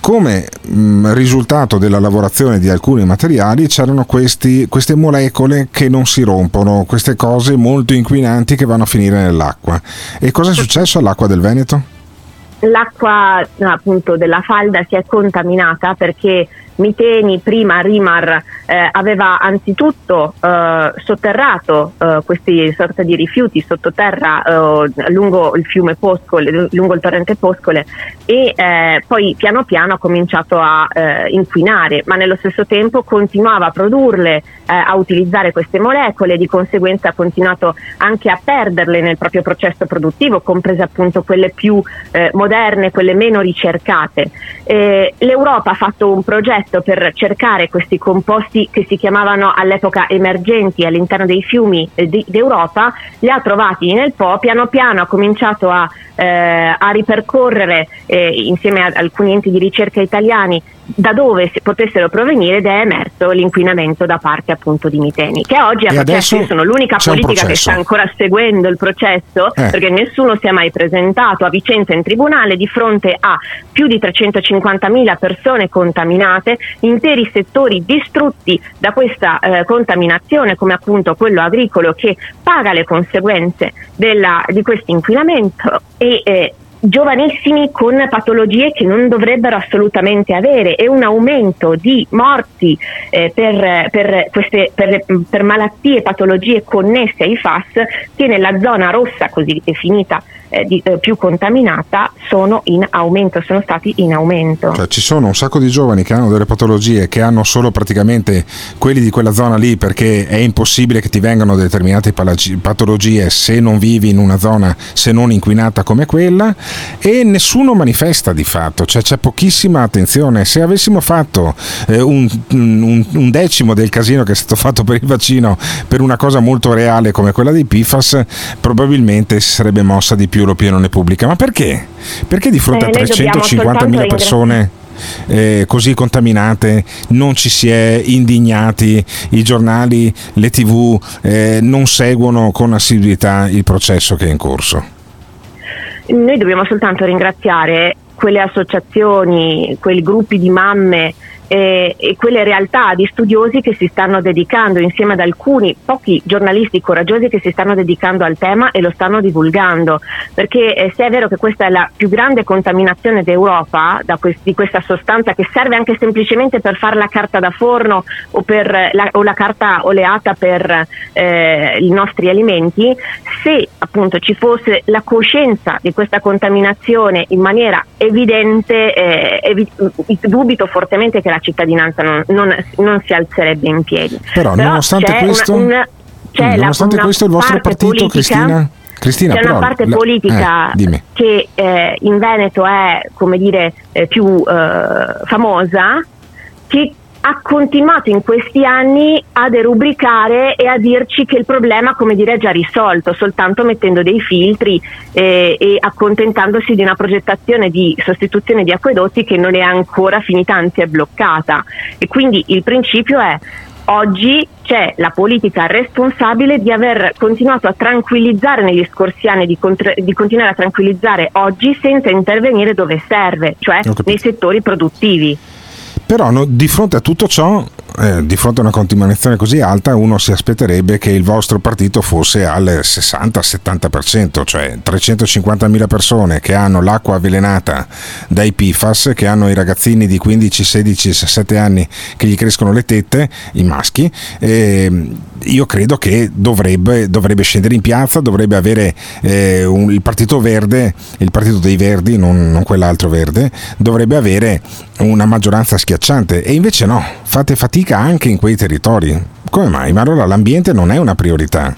Come mh, risultato della lavorazione di alcuni materiali c'erano questi- queste molecole che non si rompono, queste cose molto inquinanti che vanno a finire nell'acqua. E cosa è successo all'acqua del Veneto? L'acqua appunto della falda si è contaminata perché Miteni, prima Rimar, eh, aveva anzitutto eh, sotterrato eh, questi sorta di rifiuti sottoterra eh, lungo il fiume Poscole, lungo il torrente Poscole e eh, poi piano piano ha cominciato a eh, inquinare, ma nello stesso tempo continuava a produrle, a utilizzare queste molecole, di conseguenza ha continuato anche a perderle nel proprio processo produttivo, comprese appunto quelle più moderne, quelle meno ricercate. L'Europa ha fatto un progetto per cercare questi composti che si chiamavano all'epoca emergenti all'interno dei fiumi eh, d'Europa, li ha trovati nel Po, piano piano ha cominciato a, eh, a ripercorrere eh, insieme ad alcuni enti di ricerca italiani da dove potessero provenire ed è emerso l'inquinamento da parte appunto di Miteni che oggi a processo io sono l'unica politica che sta ancora seguendo il processo eh. perché nessuno si è mai presentato a Vicenza in tribunale di fronte a più di 350.000 persone contaminate interi settori distrutti da questa eh, contaminazione come appunto quello agricolo che paga le conseguenze della, di questo inquinamento e eh, giovanissimi con patologie che non dovrebbero assolutamente avere e un aumento di morti eh, per, per, queste, per, per malattie e patologie connesse ai FAS che nella zona rossa così definita eh, di, eh, più contaminata sono in aumento, sono stati in aumento. Cioè, ci sono un sacco di giovani che hanno delle patologie che hanno solo praticamente quelli di quella zona lì perché è impossibile che ti vengano determinate patologie se non vivi in una zona se non inquinata come quella e nessuno manifesta di fatto, cioè c'è pochissima attenzione. Se avessimo fatto eh, un, un, un, decimo del casino che è stato fatto per il vaccino per una cosa molto reale come quella dei PFAS, probabilmente si sarebbe mossa di più più l'opinione pubblica. Ma perché? Perché di fronte eh, a 350.000 persone eh, così contaminate non ci si è indignati, i giornali, le tv eh, non seguono con assiduità il processo che è in corso? Noi dobbiamo soltanto ringraziare quelle associazioni, quei gruppi di mamme e, e, quelle realtà di studiosi che si stanno dedicando insieme ad alcuni pochi giornalisti coraggiosi che si stanno dedicando al tema e lo stanno divulgando. Perché eh, se è vero che questa è la più grande contaminazione d'Europa quest- di questa sostanza che serve anche semplicemente per fare la carta da forno o, la, o la carta oleata per eh, i nostri alimenti se appunto ci fosse la coscienza di questa contaminazione in maniera evidente eh, evi- dubito fortemente che la cittadinanza non, non, non si alzerebbe in piedi. Però, però nonostante questo, una, una, c'è nonostante la, questo il vostro partito, politica, Cristina? Cristina, c'è però, una parte la, politica eh, che eh, in Veneto è come dire eh, più eh, famosa che ha continuato in questi anni a derubricare e a dirci che il problema, come dire, è già risolto, soltanto mettendo dei filtri eh, e accontentandosi di una progettazione di sostituzione di acquedotti che non è ancora finita, anzi è bloccata. E quindi il principio è oggi c'è la politica responsabile di aver continuato a tranquillizzare negli scorsi anni, di, contra- di continuare a tranquillizzare oggi senza intervenire dove serve, cioè nei settori produttivi. Però no, di fronte a tutto ciò, eh, di fronte a una continuazione così alta, uno si aspetterebbe che il vostro partito fosse al 60-70%, cioè 350.000 persone che hanno l'acqua avvelenata dai PFAS, che hanno i ragazzini di 15, 16, 17 anni che gli crescono le tette, i maschi. Eh, io credo che dovrebbe, dovrebbe, scendere in piazza, dovrebbe avere eh, un, il Partito Verde, il Partito dei Verdi, non, non quell'altro verde, dovrebbe avere una maggioranza schiacciante e invece no, fate fatica anche in quei territori. Come mai? Ma allora l'ambiente non è una priorità.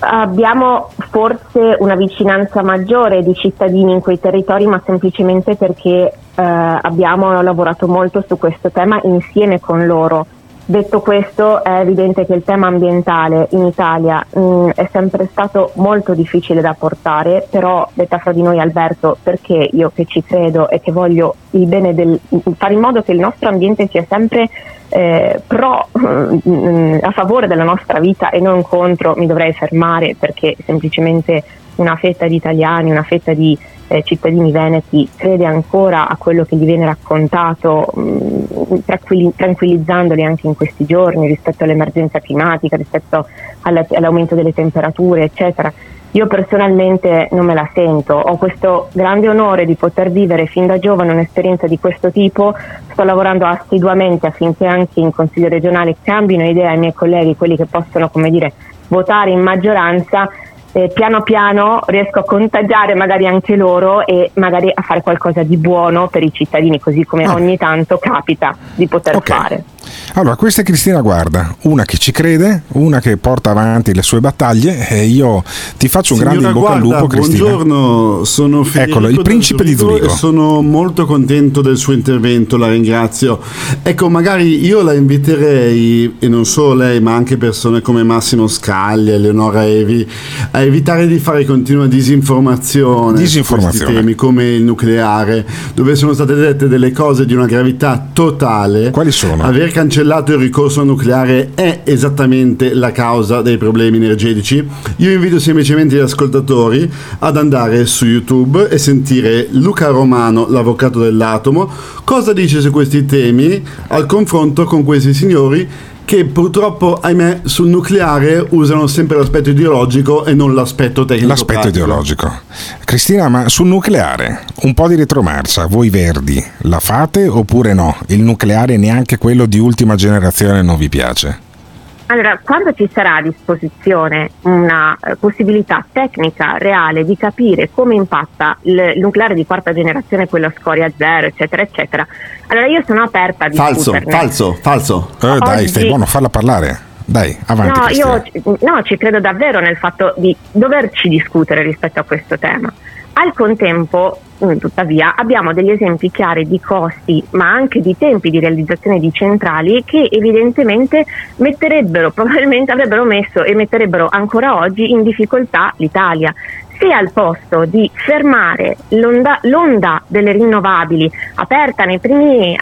Abbiamo forse una vicinanza maggiore di cittadini in quei territori, ma semplicemente perché eh, abbiamo lavorato molto su questo tema insieme con loro Detto questo è evidente che il tema ambientale in Italia mh, mm, è sempre stato molto difficile da portare, però detta fra di noi Alberto, perché io che ci credo e che voglio del, fare in modo che il nostro ambiente sia sempre eh, pro, mh, mm, a favore della nostra vita e non contro, mi dovrei fermare perché semplicemente una fetta di italiani, una fetta di eh, cittadini veneti crede ancora a quello che gli viene raccontato, mh, mm, tranquilli- tranquillizzandoli anche in questi giorni rispetto all'emergenza climatica, rispetto alla- all'aumento delle temperature, eccetera. Io personalmente non me la sento, ho questo grande onore di poter vivere fin da giovane un'esperienza di questo tipo, sto lavorando assiduamente affinché anche in Consiglio regionale cambino idea i miei colleghi, quelli che possono come dire, votare in maggioranza eh, piano piano riesco a contagiare magari anche loro e magari a fare qualcosa di buono per i cittadini, così come Ah. ogni tanto capita di poter fare. Allora, questa è Cristina Guarda, una che ci crede, una che porta avanti le sue battaglie e io ti faccio un grande in Signora bocca al Guarda, lupo, Cristina. Buongiorno, sono Federico Eccolo, il principe di Zurigo. sono molto contento del suo intervento, la ringrazio. Ecco, magari io la inviterei, e non solo lei, ma anche persone come Massimo Scaglia, Eleonora Evi, a evitare di fare continua disinformazione, Disinformazione. su questi temi come il nucleare, dove sono state dette delle cose di una gravità totale. Quali sono? Aver cancellato il ricorso al nucleare è esattamente la causa dei problemi energetici. Io invito semplicemente gli ascoltatori ad andare su YouTube e sentire Luca Romano, l'avvocato dell'atomo, cosa dice su questi temi al confronto con questi signori che purtroppo, ahimè, sul nucleare usano sempre l'aspetto ideologico e non l'aspetto tecnico. L'aspetto pratico. ideologico. Cristina, ma sul nucleare, un po' di retromarcia, voi verdi, la fate oppure no? Il nucleare neanche quello di ultima generazione non vi piace? Allora, quando ci sarà a disposizione una eh, possibilità tecnica reale di capire come impatta il nucleare di quarta generazione, quello scoria zero, eccetera, eccetera, allora io sono aperta a Falso, discuterne. falso, falso. Eh, dai, Oggi- stai buono, falla parlare. Dai, avanti. No, Cristina. io no, ci credo davvero nel fatto di doverci discutere rispetto a questo tema. Al contempo, mm, tuttavia, abbiamo degli esempi chiari di costi, ma anche di tempi di realizzazione di centrali che evidentemente metterebbero, <laughs> probabilmente avrebbero messo e metterebbero ancora oggi in difficoltà l'Italia. Se al posto di fermare l'onda, l'onda delle rinnovabili aperta anni,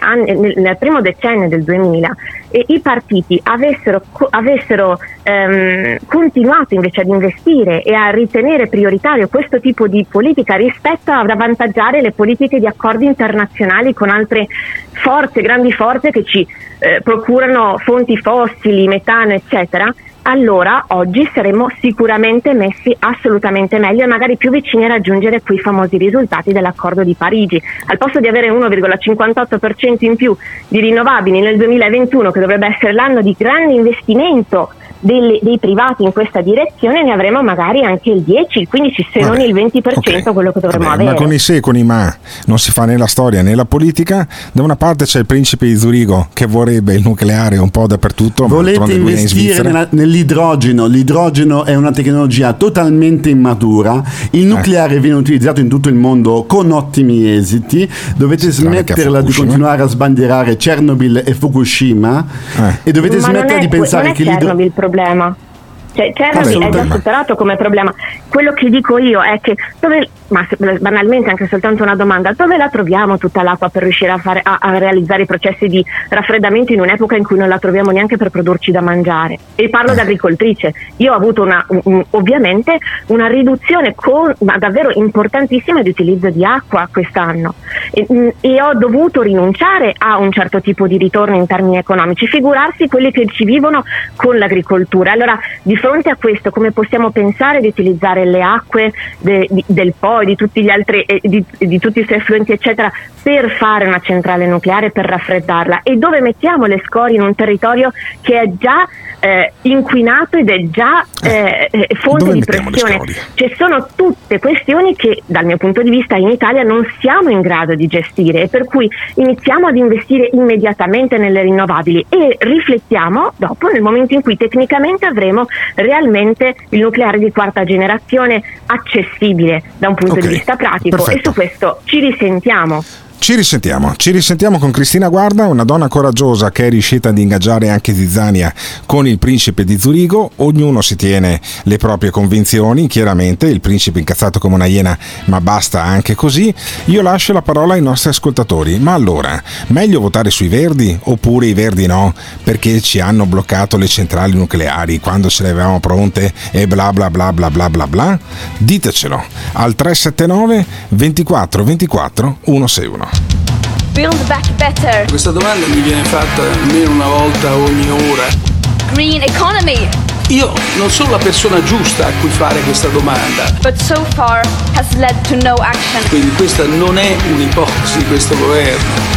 nel, primo decennio del 2000 e i partiti avessero, avessero ehm, continuato invece ad investire e a ritenere prioritario questo tipo di politica rispetto ad avvantaggiare le politiche di accordi internazionali con altre forze, grandi forze che ci eh, procurano fonti fossili, metano, eccetera, allora oggi saremmo sicuramente messi assolutamente meglio e magari più vicini a raggiungere quei famosi risultati dell'accordo di Parigi. Al posto di avere 1,58% in più di rinnovabili nel 2021, che dovrebbe essere l'anno di grande investimento delle- dei privati in questa direzione, ne avremo magari anche il 10, il 15, se non il 20% quello che dovremmo Vabbè, avere. ma con i se e con i ma non si fa né la storia né la politica. Da una parte c'è il principe di Zurigo che vorrebbe il nucleare un po' dappertutto. Volete in investire nella- nell'idrogeno? L'idrogeno è una tecnologia totalmente immatura. Il Eh. nucleare viene utilizzato in tutto il mondo con ottimi esiti. Dovete smetterla di continuare a sbandierare Chernobyl e Fukushima e dovete Ma smettere è, di pensare che l'idrogeno problema. Cioè, Chernobyl è già superato come problema. Quello che dico io è che, dove, ma banalmente anche soltanto una domanda, dove la troviamo tutta l'acqua per riuscire a, fare, a, a realizzare i processi di raffreddamento in un'epoca in cui non la troviamo neanche per produrci da mangiare? E parlo da agricoltrice. Io ho avuto una, un- un- ovviamente una riduzione con- ma davvero importantissima di utilizzo di acqua quest'anno e, mm, e ho dovuto rinunciare a un certo tipo di ritorno in termini economici, figurarsi quelli che ci vivono con l'agricoltura. Allora, di fronte a questo, come possiamo pensare di utilizzare le acque de- di- del Po e di tutti gli altri, eh, di, di tutti i suoi effluenti, eccetera, per fare una centrale nucleare, per raffreddarla? E dove mettiamo le scorie in un territorio che è già eh, inquinato ed è già eh, eh, fonte dove di pressione? Ci sono tutte questioni che dal mio punto di vista in Italia non siamo in grado di gestire e per cui iniziamo ad investire immediatamente nelle rinnovabili e riflettiamo dopo nel momento in cui tecnicamente avremo realmente il nucleare di quarta generazione accessibile da un punto Ok, di vista pratico perfetto. e su questo ci risentiamo. Ci risentiamo, ci risentiamo con Cristina Guarda, una donna coraggiosa che è riuscita ad ingaggiare anche Zizzania con il principe di Zurigo. Ognuno si tiene le proprie convinzioni, chiaramente, il principe incazzato come una iena, ma basta anche così. Io lascio la parola ai nostri ascoltatori. Ma allora, meglio votare sui verdi oppure i verdi no? Perché ci hanno bloccato le centrali nucleari quando ce le avevamo pronte e bla bla bla bla bla bla bla? Ditecelo al 379 24 24 161. Build back better. Questa domanda mi viene fatta almeno una volta ogni ora. Green economy. io non sono la persona giusta a cui fare questa domanda. but so far has led to no action. Quindi questa non è un'ipotesi di questo governo.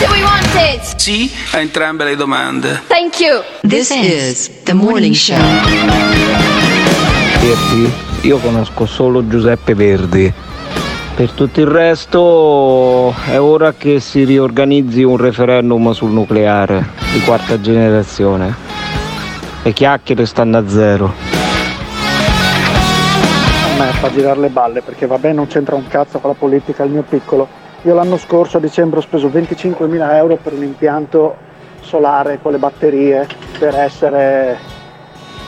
do we want it? Sì a entrambe le domande. Thank you. This is the morning show. dirti, io conosco solo Giuseppe Verdi. Per tutto il resto è ora che si riorganizzi un referendum sul nucleare di quarta generazione. Le chiacchiere stanno a zero. A me fa girare le balle perché vabbè non c'entra un cazzo con la politica il mio piccolo. Io l'anno scorso a dicembre ho speso 25.000 euro per un impianto solare con le batterie per essere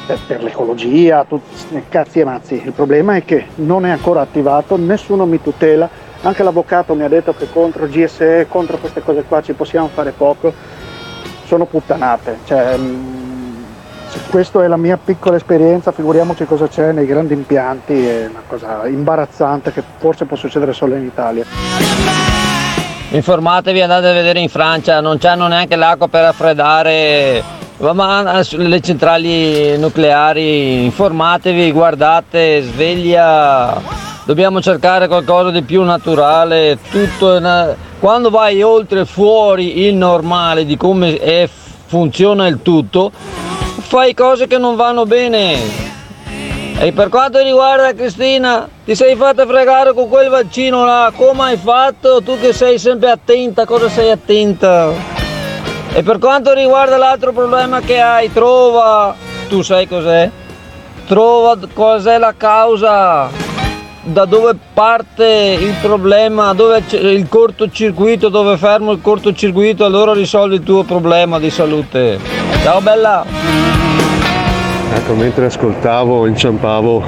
per, per l'ecologia, tutti cazzi e mazzi. Il problema è che non è ancora attivato, nessuno mi tutela, anche l'avvocato mi ha detto che contro GSE, contro queste cose qua ci possiamo fare poco. Sono puttanate. Cioè, se questa è la mia piccola esperienza, figuriamoci cosa c'è nei grandi impianti, è una cosa imbarazzante che forse può succedere solo in Italia. Informatevi, andate a vedere in Francia, non c'hanno neanche l'acqua per raffreddare ma le centrali nucleari. Informatevi, guardate, sveglia. Dobbiamo cercare qualcosa di più naturale. Tutto è na- Quando vai oltre fuori il normale di come è- funziona il tutto, fai cose che non vanno bene. E per quanto riguarda Cristina, ti sei fatta fregare con quel vaccino là, come hai fatto? Tu che sei sempre attenta, cosa sei attenta? E per quanto riguarda l'altro problema che hai, trova, tu sai cos'è? Trova cos'è la causa, da dove parte il problema, dove c'è il cortocircuito, dove fermo il cortocircuito, allora risolvi il tuo problema di salute. Ciao bella! Ecco, mentre ascoltavo, inciampavo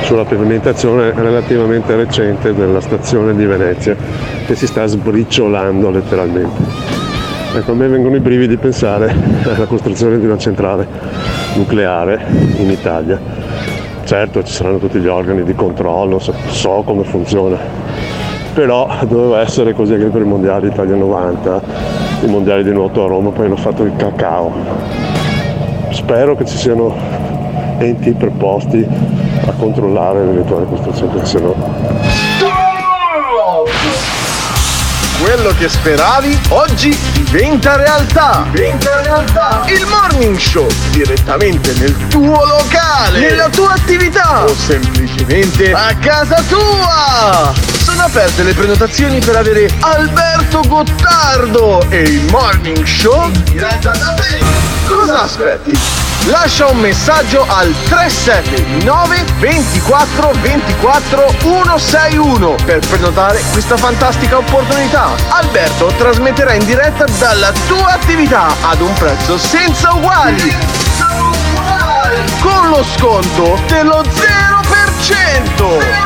sulla pavimentazione relativamente recente della stazione di Venezia, che si sta sbriciolando letteralmente. Ecco, a me vengono i brividi pensare alla costruzione di una centrale nucleare in Italia. Certo, ci saranno tutti gli organi di controllo, so, so come funziona, però doveva essere così anche per i mondiali Italia 90, i mondiali di nuoto a Roma, poi hanno fatto il cacao. Spero che ci siano enti preposti a controllare l'eventuale costruzione, perché sennò Quello che speravi oggi diventa realtà. Diventa realtà. Il morning show direttamente nel tuo locale, nella tua attività o semplicemente a casa tua. Sono aperte le prenotazioni per avere Alberto Gottardo e il morning show diretta da te. Cosa aspetti? Lascia un messaggio al 379 24 24 161 per prenotare questa fantastica opportunità. Alberto trasmetterà in diretta dalla tua attività ad un prezzo senza uguali. Con lo sconto dello 0%.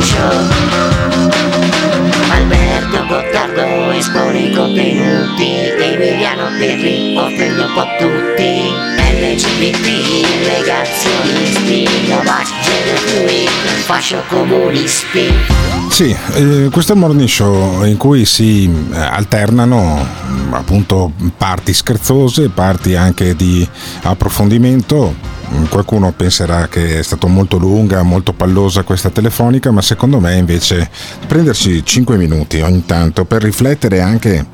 Show. Alberto Gottardo espone i contenuti Emiliano Pirri offende un po' tutti LGBT, negazionisti, Novax, gender fluid, fascio comunisti Sì, eh, questo è il morning show in cui si eh, alternano appunto parti scherzose, parti anche di approfondimento. Qualcuno penserà che è stata molto lunga, molto pallosa questa telefonica, ma secondo me invece prendersi 5 minuti ogni tanto per riflettere anche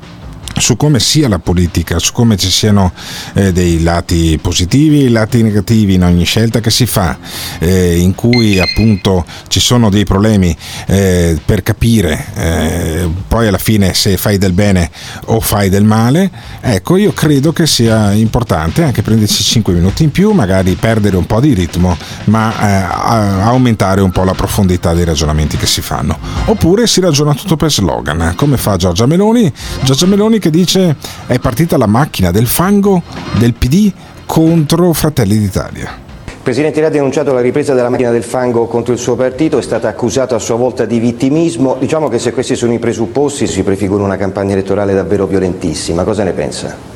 su come sia la politica, su come ci siano eh, dei lati positivi e lati negativi in ogni scelta che si fa, eh, in cui appunto ci sono dei problemi eh, per capire eh, poi alla fine se fai del bene o fai del male, ecco io credo che sia importante anche prendersi 5 minuti in più, magari perdere un po' di ritmo, ma eh, aumentare un po' la profondità dei ragionamenti che si fanno. Oppure si ragiona tutto per slogan, come fa Giorgia Meloni? Giorgia Meloni che dice è partita la macchina del fango del PD contro Fratelli d'Italia. Il Presidente Draghi ha denunciato la ripresa della macchina del fango contro il suo partito, è stato accusato a sua volta di vittimismo. Diciamo che se questi sono i presupposti si prefigura una campagna elettorale davvero violentissima. Cosa ne pensa?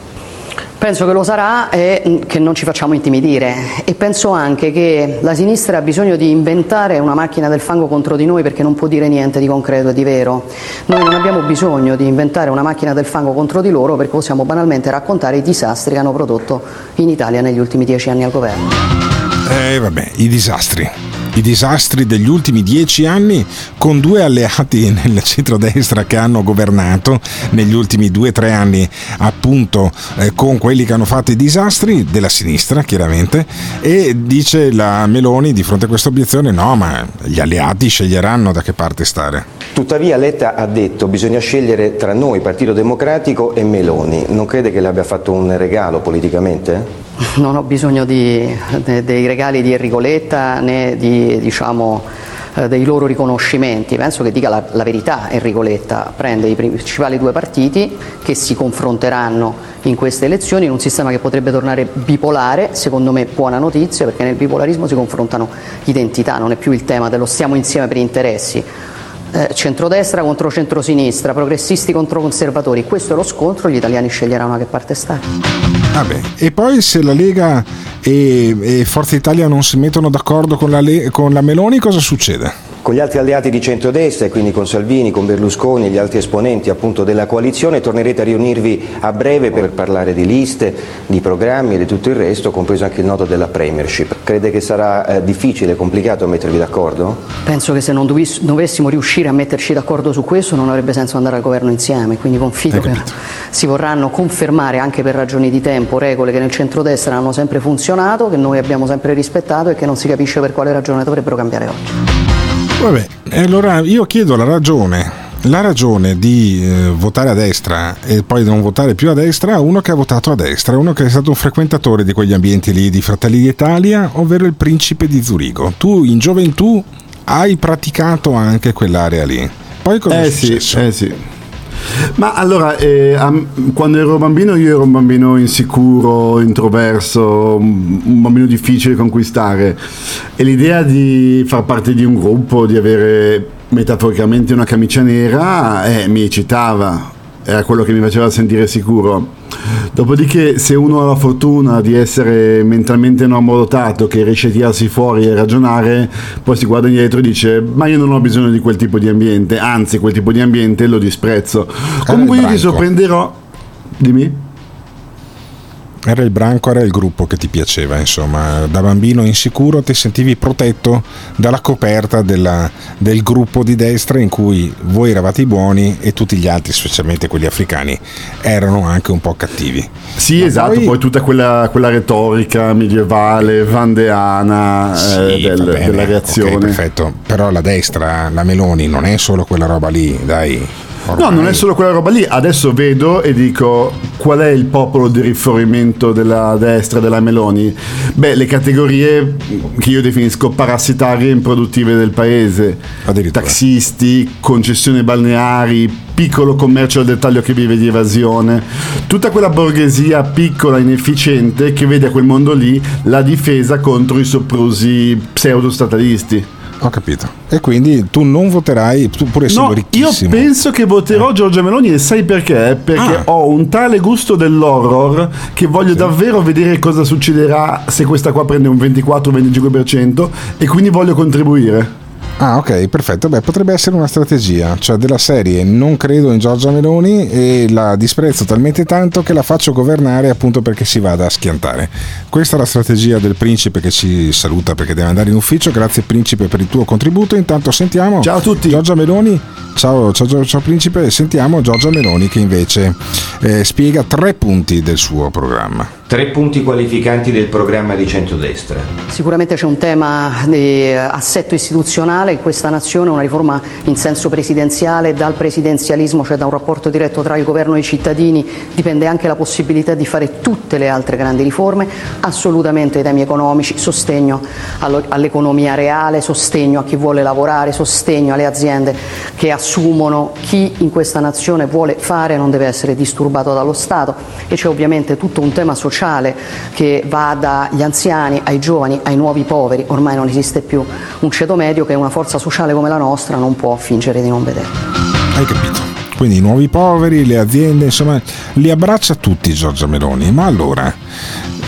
Penso che lo sarà e che non ci facciamo intimidire e penso anche che la sinistra ha bisogno di inventare una macchina del fango contro di noi perché non può dire niente di concreto e di vero. Noi non abbiamo bisogno di inventare una macchina del fango contro di loro perché possiamo banalmente raccontare i disastri che hanno prodotto in Italia negli ultimi dieci anni al governo. Eh vabbè, i disastri. I disastri degli ultimi dieci anni con due alleati <laughs> nel centrodestra che hanno governato negli ultimi due o tre anni appunto eh, con quelli che hanno fatto i disastri della sinistra chiaramente e dice la Meloni di fronte a questa obiezione no ma gli alleati sceglieranno da che parte stare. Tuttavia Letta ha detto bisogna scegliere tra noi, Partito Democratico e Meloni. Non crede che le abbia fatto un regalo politicamente? Non ho bisogno di- de- dei regali di Enrico Letta né di, diciamo, eh, dei loro riconoscimenti. Penso che dica la, la verità Enrico Letta, prende i principali due partiti che si confronteranno in queste elezioni in un sistema che potrebbe tornare bipolare, secondo me buona notizia perché nel bipolarismo si confrontano identità, non è più il tema dello stiamo insieme per interessi. Eh, centrodestra contro centrosinistra, progressisti contro conservatori, questo è lo scontro, gli italiani sceglieranno da che parte stare. Vabbè, e poi se la Lega e, e Forza Italia non si mettono d'accordo con la, con la Meloni cosa succede? Con gli altri alleati di centrodestra, e quindi con Salvini, con Berlusconi e gli altri esponenti appunto della coalizione, tornerete a riunirvi a breve per parlare di liste, di programmi e di tutto il resto, compreso anche il nodo della premiership. Crede che sarà eh, difficile, complicato mettervi d'accordo? Penso che se non dovis- dovessimo riuscire a metterci d'accordo su questo non avrebbe senso andare al governo insieme, quindi confido che si vorranno confermare anche per ragioni di tempo regole che nel centrodestra hanno sempre funzionato, che noi abbiamo sempre rispettato e che non si capisce per quale ragione dovrebbero cambiare oggi. Vabbè, e allora io chiedo la ragione, la ragione di eh, votare a destra e poi non votare più a destra a uno che ha votato a destra, uno che è stato un frequentatore di quegli ambienti lì di Fratelli d'Italia, ovvero il principe di Zurigo. Tu in gioventù hai praticato anche quell'area lì. Poi cosa è Eh sì, successo? eh sì. Ma allora, eh, am- quando ero bambino io ero un bambino insicuro, introverso, un un bambino difficile da conquistare. E l'idea di far parte di un gruppo, di avere metaforicamente una camicia nera, eh, mi eccitava, era quello che mi faceva sentire sicuro. Dopodiché se uno ha la fortuna di essere mentalmente normodotato, che riesce a tirarsi fuori e ragionare, poi si guarda indietro e dice ma io non ho bisogno di quel tipo di ambiente, anzi quel tipo di ambiente lo disprezzo. Comunque io ti sorprenderò... Dimmi. Era il branco, era il gruppo che ti piaceva, insomma, da bambino insicuro ti sentivi protetto dalla coperta della- del gruppo di destra in cui voi eravate i buoni e tutti gli altri, specialmente quelli africani, erano anche un po' cattivi. Sì, Ma esatto, poi- poi, tutta quella, quella retorica medievale, vandeana eh, Sì, del- va bene, della reazione. perfetto, però la destra, la Meloni, non è solo quella roba lì, dai. No, non è solo quella roba lì. Adesso vedo e dico qual è il popolo di rifornimento della destra, della Meloni? Beh, le categorie che io definisco parassitarie e improduttive del paese. Taxisti, concessioni balneari, piccolo commercio al dettaglio che vive di evasione. Tutta quella borghesia piccola, inefficiente, che vede a quel mondo lì la difesa contro i soprusi pseudo-statalisti. Ho capito. E quindi tu non voterai, tu pur essendo No, io ricchissimo. penso che voterò Giorgia Meloni e sai perché? Perché Ah. ho un tale gusto dell'horror che voglio davvero vedere cosa succederà se questa qua prende un 24-25% e quindi voglio contribuire. Ah, ok, perfetto. Beh, potrebbe essere una strategia, cioè della serie non credo in Giorgia Meloni e la disprezzo talmente tanto che la faccio governare appunto perché si vada a schiantare. Questa è la strategia del principe che ci saluta perché deve andare in ufficio. Grazie principe per il tuo contributo. Intanto sentiamo Ciao a tutti. Giorgia Meloni. Ciao, ciao, ciao, principe. Sentiamo Giorgia Meloni che invece eh, spiega tre punti del suo programma. Tre punti qualificanti del programma di centrodestra. Sicuramente c'è un tema di assetto istituzionale in questa nazione, una riforma in senso presidenziale, dal presidenzialismo, cioè da un rapporto diretto tra il governo e i cittadini, dipende anche la possibilità di fare tutte le altre grandi riforme, assolutamente i temi economici, sostegno all'economia reale, sostegno a chi vuole lavorare, sostegno alle aziende che assumono, chi in questa nazione vuole fare non deve essere disturbato dallo Stato e c'è ovviamente tutto un tema sociale che va dagli anziani ai giovani ai nuovi poveri, ormai non esiste più un ceto medio che una forza sociale come la nostra non può fingere di non vedere. Hai capito? Quindi i nuovi poveri, le aziende, insomma, li abbraccia tutti Giorgia Meloni. Ma allora,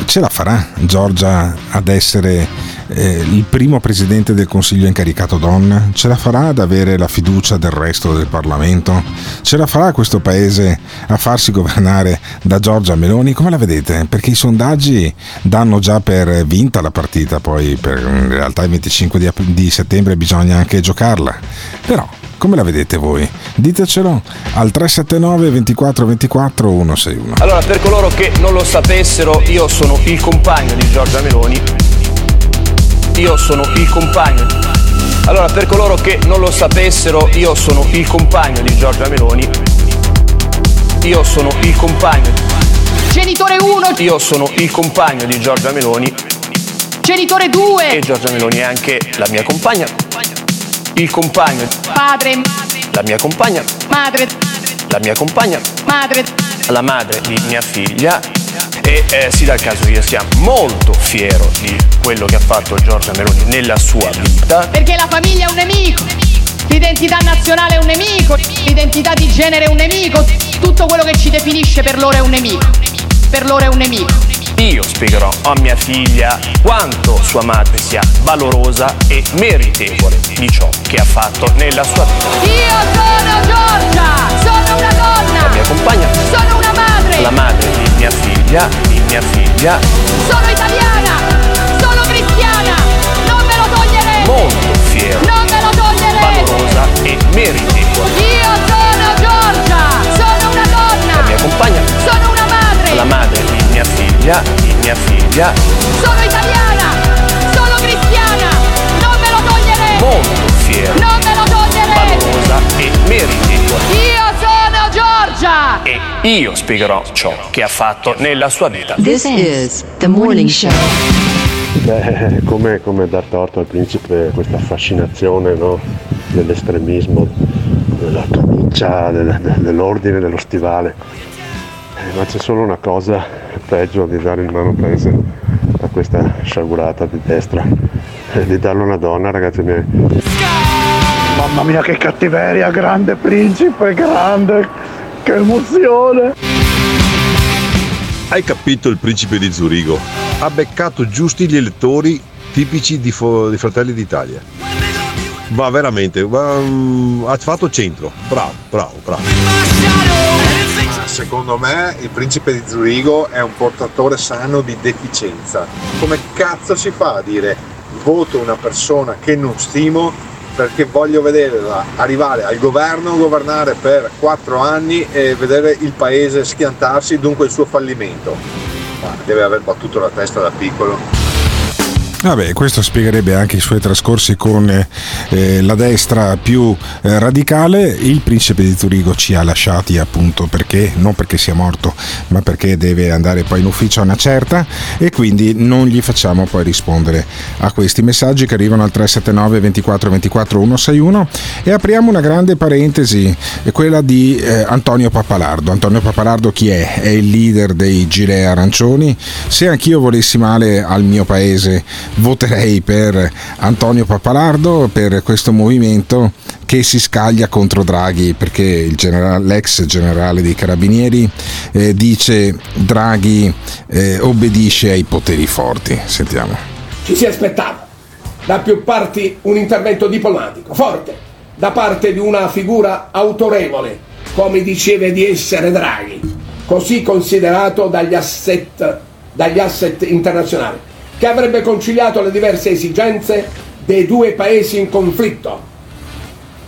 ce la farà Giorgia ad essere eh, il primo presidente del Consiglio incaricato donna? Ce la farà ad avere la fiducia del resto del Parlamento? Ce la farà questo paese a farsi governare da Giorgia Meloni? Come la vedete? Perché i sondaggi danno già per vinta la partita, poi per, in realtà il 25 di, di settembre bisogna anche giocarla. Però come la vedete voi? Ditecelo al 379 24 24 161. Allora, per coloro che non lo sapessero, io sono il compagno di Giorgia Meloni. Io sono il compagno. Allora, per coloro che non lo sapessero, io sono il compagno di Giorgia Meloni. Io sono il compagno. Genitore 1, Io sono il compagno di Giorgia Meloni. Genitore 2, e Giorgia Meloni è anche la mia compagna. Il compagno, padre, la mia compagna, madre, la mia compagna, madre, la madre di mia figlia e eh, si dà il caso che io sia molto fiero di quello che ha fatto Giorgia Meloni nella sua vita. perché la famiglia è un nemico, l'identità nazionale è un nemico, l'identità di genere è un nemico, tutto quello che ci definisce per loro è un nemico, per loro è un nemico. Io spiegherò a mia figlia quanto sua madre sia valorosa e meritevole di ciò che ha fatto nella sua vita. Io sono Giorgia, sono una donna, La mia compagna, sono una madre, la madre di mia figlia, di mia figlia, sono italiana, sono cristiana, non me lo toglierete, molto fiero, non me lo toglierete. valorosa e meritevole. Io sono Giorgia, sono una donna, La mia compagna, sono una madre, la madre di mia figlia, di mia figlia, sono italiana, sono cristiana, non me lo toglierete, molto fiero, non me lo toglierete. valorosa e meritevole. Io Giorgia. E io spiegherò ciò che ha fatto nella sua vita. This is the morning show. Beh, come, come dar torto al principe questa fascinazione no? dell'estremismo, della camicia, del- del- dell'ordine, dello stivale. Eh, ma c'è solo una cosa peggio di dare in mano paese a questa sciagurata di destra, eh, di darlo a una donna, ragazzi miei. Mamma mia che cattiveria, grande principe, grande, che emozione. Hai capito il principe di Zurigo? Ha beccato giusti gli elettori tipici di, Fo- di Fratelli d'Italia. Ma veramente, ma, mm, ha fatto centro. Bravo, bravo, bravo. Secondo me il principe di Zurigo è un portatore sano di deficienza. Come cazzo si fa a dire voto una persona che non stimo perché voglio vederla arrivare al governo, governare per quattro anni e vedere il paese schiantarsi, dunque il suo fallimento. Deve aver battuto la testa da piccolo. Vabbè, questo spiegherebbe anche i suoi trascorsi con eh, la destra più eh, radicale. Il principe di Zurigo ci ha lasciati appunto perché, non perché sia morto, ma perché deve andare poi in ufficio a una certa e quindi non gli facciamo poi rispondere a questi messaggi che arrivano al 379 24 24 161 e apriamo una grande parentesi, quella di eh, Antonio Pappalardo. Antonio Pappalardo chi è? È il leader dei gilet arancioni. Se anch'io volessi male al mio paese voterei per Antonio Pappalardo, per questo movimento che si scaglia contro Draghi, perché generale- l'ex generale dei carabinieri eh, dice Draghi eh, obbedisce ai poteri forti. Sentiamo. Ci si aspettava da più parti un intervento diplomatico forte da parte di una figura autorevole, come diceva di essere Draghi, così considerato dagli asset, dagli asset internazionali, che avrebbe conciliato le diverse esigenze dei due paesi in conflitto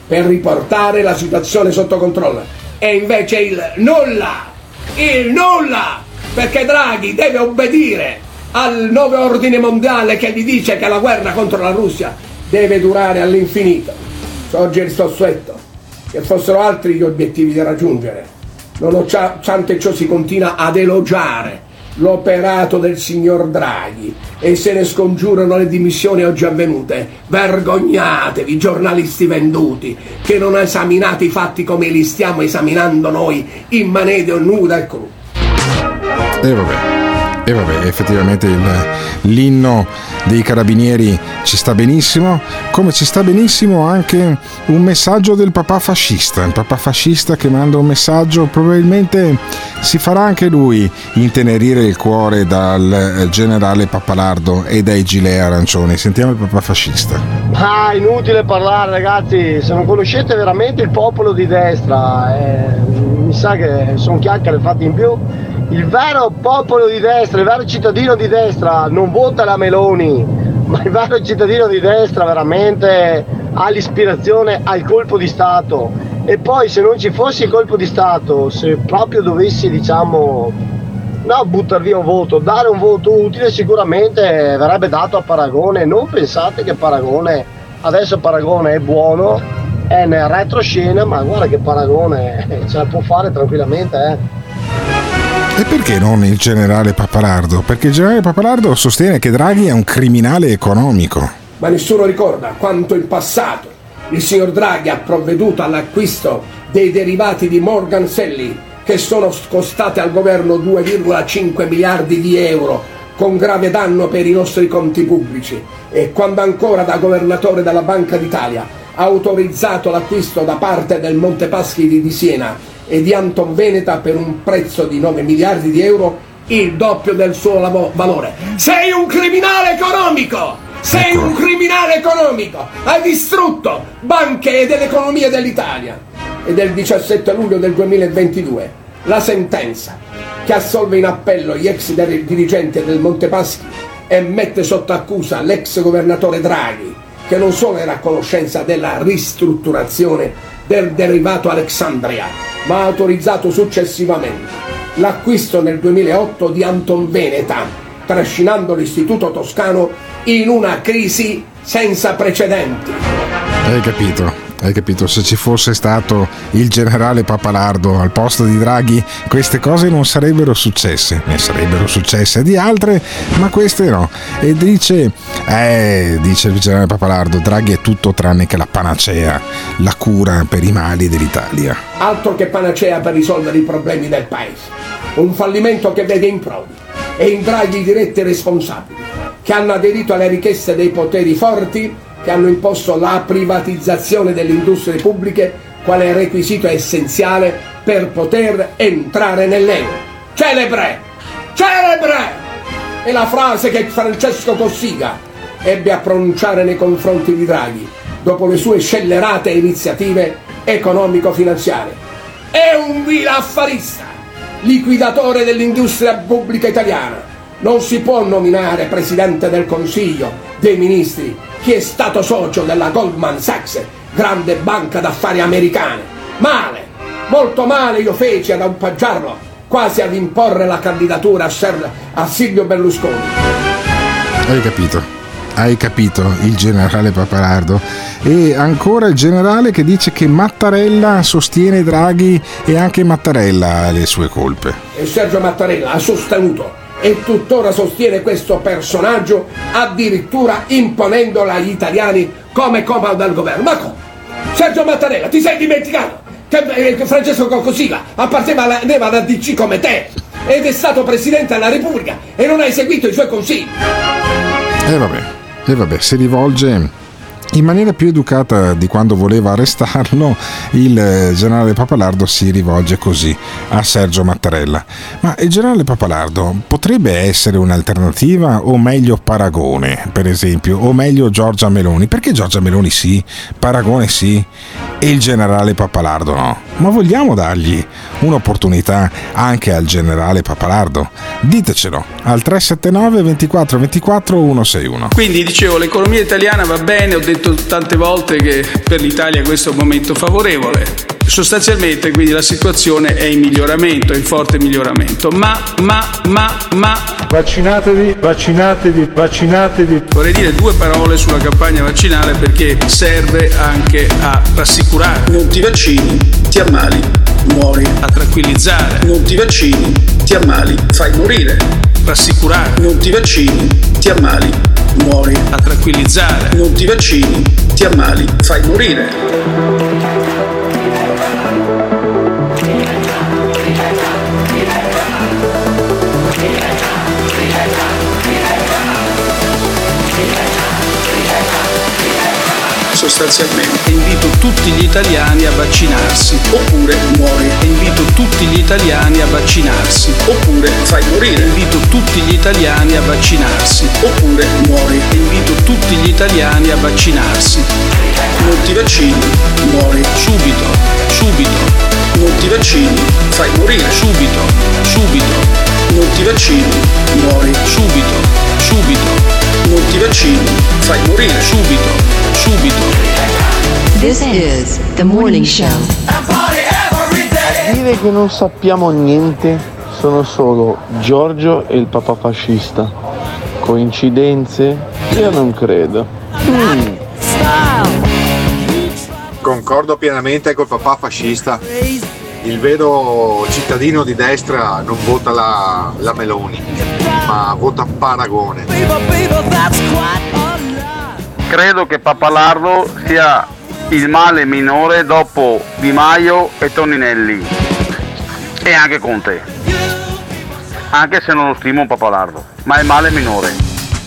per riportare la situazione sotto controllo. E invece il nulla, il nulla, perché Draghi deve obbedire al nuovo ordine mondiale che gli dice che la guerra contro la Russia deve durare all'infinito. Sorge il sossuetto che fossero altri gli obiettivi da raggiungere. Nonostante ciò si continua ad elogiare l'operato del signor Draghi e se ne scongiurano le dimissioni oggi avvenute. Vergognatevi, giornalisti venduti, che non esaminate i fatti come li stiamo esaminando noi in manedio nuda e cruda. E vabbè. E vabbè, effettivamente il- l'inno dei carabinieri ci sta benissimo, come ci sta benissimo anche un messaggio del papà fascista, il papà fascista che manda un messaggio, probabilmente si farà anche lui intenerire il cuore dal generale Pappalardo e dai gilet arancioni. Sentiamo il papà fascista. Ah, inutile parlare ragazzi, se non conoscete veramente il popolo di destra, eh, mi sa che sono chiacchiere fatte in più. Il vero popolo di destra, il vero cittadino di destra non vota la Meloni, ma il vero cittadino di destra veramente ha l'ispirazione al colpo di Stato. E poi se non ci fosse il colpo di Stato, se proprio dovessi diciamo No, buttare via un voto, dare un voto utile sicuramente verrebbe dato a Paragone. Non pensate che Paragone, adesso Paragone è buono, è nel retroscena, ma guarda che Paragone eh, ce la può fare tranquillamente. Eh. E perché non il generale Pappalardo? Perché il generale Pappalardo sostiene che Draghi è un criminale economico. ma nessuno ricorda quanto in passato il signor Draghi ha provveduto all'acquisto dei derivati di Morgan Stanley che sono costate al governo 2,5 miliardi di euro con grave danno per i nostri conti pubblici e quando ancora da governatore della Banca d'Italia ha autorizzato l'acquisto da parte del Montepaschi di Siena e di Anton Veneta per un prezzo di 9 miliardi di euro il doppio del suo lavo- valore. Sei un criminale economico! Sei un criminale economico! Hai distrutto banche e dell'economia dell'Italia! E del 17 luglio del 2022 la sentenza che assolve in appello gli ex dir- dirigenti del Montepaschi e mette sotto accusa l'ex governatore Draghi, che non solo era a conoscenza della ristrutturazione del derivato Alexandria, ma ha autorizzato successivamente l'acquisto nel 2008 di Anton Veneta, trascinando l'istituto toscano in una crisi senza precedenti. Hai capito? Hai capito? Se ci fosse stato il generale Papalardo al posto di Draghi, queste cose non sarebbero successe. Ne sarebbero successe di altre, ma queste no. E dice, eh, dice il generale Papalardo, Draghi è tutto tranne che la panacea, la cura per i mali dell'Italia. altro che panacea per risolvere i problemi del paese. Un fallimento che vede in Prodi e in Draghi diretti responsabili, che hanno aderito alle richieste dei poteri forti, che hanno imposto la privatizzazione delle industrie pubbliche quale requisito essenziale per poter entrare nell'euro. Celebre! Celebre! È la frase che Francesco Cossiga ebbe a pronunciare nei confronti di Draghi dopo le sue scellerate iniziative economico-finanziarie. È un vil affarista, liquidatore dell'industria pubblica italiana. Non si può nominare presidente del Consiglio dei Ministri chi è stato socio della Goldman Sachs, grande banca d'affari americana. Male, molto male io feci ad appoggiarlo, quasi ad imporre la candidatura a, Ser- a Silvio Berlusconi. Hai capito? Hai capito il generale Papalardo? E ancora il generale che dice che Mattarella sostiene Draghi e anche Mattarella ha le sue colpe. E Sergio Mattarella ha sostenuto e tuttora sostiene questo personaggio addirittura imponendolo agli italiani come comando del governo. Ma come? Sergio Mattarella, ti sei dimenticato che eh, che Francesco Coccosiga apparteneva alla DC come te ed è stato Presidente della Repubblica e non hai seguito i suoi consigli? E vabbè, e vabbè, si rivolge In maniera più educata di quando voleva arrestarlo, il eh, generale Papalardo si rivolge così a Sergio Mattarella. Ma il generale Papalardo potrebbe essere un'alternativa o meglio Paragone, per esempio, o meglio Giorgia Meloni? Perché Giorgia Meloni sì, Paragone sì e il generale Papalardo no? Ma vogliamo dargli un'opportunità anche al generale Papalardo? Ditecelo al 379 24 24 161. Quindi dicevo, l'economia italiana va bene, ho detto tante volte che per l'Italia questo è un momento favorevole. Sostanzialmente quindi la situazione è in miglioramento, è in forte miglioramento. Ma, ma, ma, ma... Vaccinatevi, vaccinatevi, vaccinatevi. Vorrei dire due parole sulla campagna vaccinale perché serve anche a rassicurare. Non ti vaccini, ti ammali, muori. A tranquillizzare. Non ti vaccini, ti ammali, fai morire. Rassicurare. Non ti vaccini, ti ammali, muori. A tranquillizzare. Non ti vaccini, ti ammali, fai morire. Sostanzialmente invito tutti gli italiani a vaccinarsi oppure muori. Invito tutti gli italiani a vaccinarsi oppure fai morire. Invito tutti gli italiani a vaccinarsi oppure muori. Invito tutti gli italiani a vaccinarsi. Non ti vaccini, muori subito, subito. Non ti vaccini, fai morire subito, subito. Non ti vaccini, muori subito, subito. Non ti vaccini, fai morire subito, subito. This is the morning show. A dire che non sappiamo niente sono solo Giorgio e il papà fascista. Coincidenze? Io non credo. Mm. Concordo pienamente col papà fascista. Il vero cittadino di destra non vota la, la Meloni, ma vota Paragone. Credo che Papalardo sia il male minore dopo Di Maio e Toninelli e anche Conte. Anche se non lo stimo Papalardo, ma è il male minore.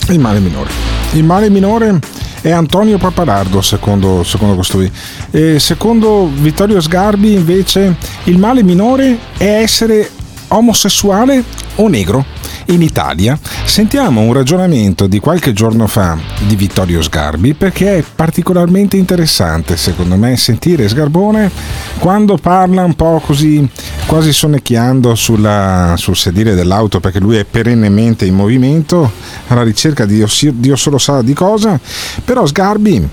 Il male minore. Il male minore è Antonio Papalardo, secondo, secondo costui. E secondo Vittorio Sgarbi, invece, il male minore è essere omosessuale o negro. In Italia sentiamo un ragionamento di qualche giorno fa di Vittorio Sgarbi perché è particolarmente interessante secondo me sentire Sgarbone quando parla un po' così quasi sonnecchiando sulla, sul sedile dell'auto perché lui è perennemente in movimento alla ricerca di Dio, solo sa di cosa. Però Sgarbi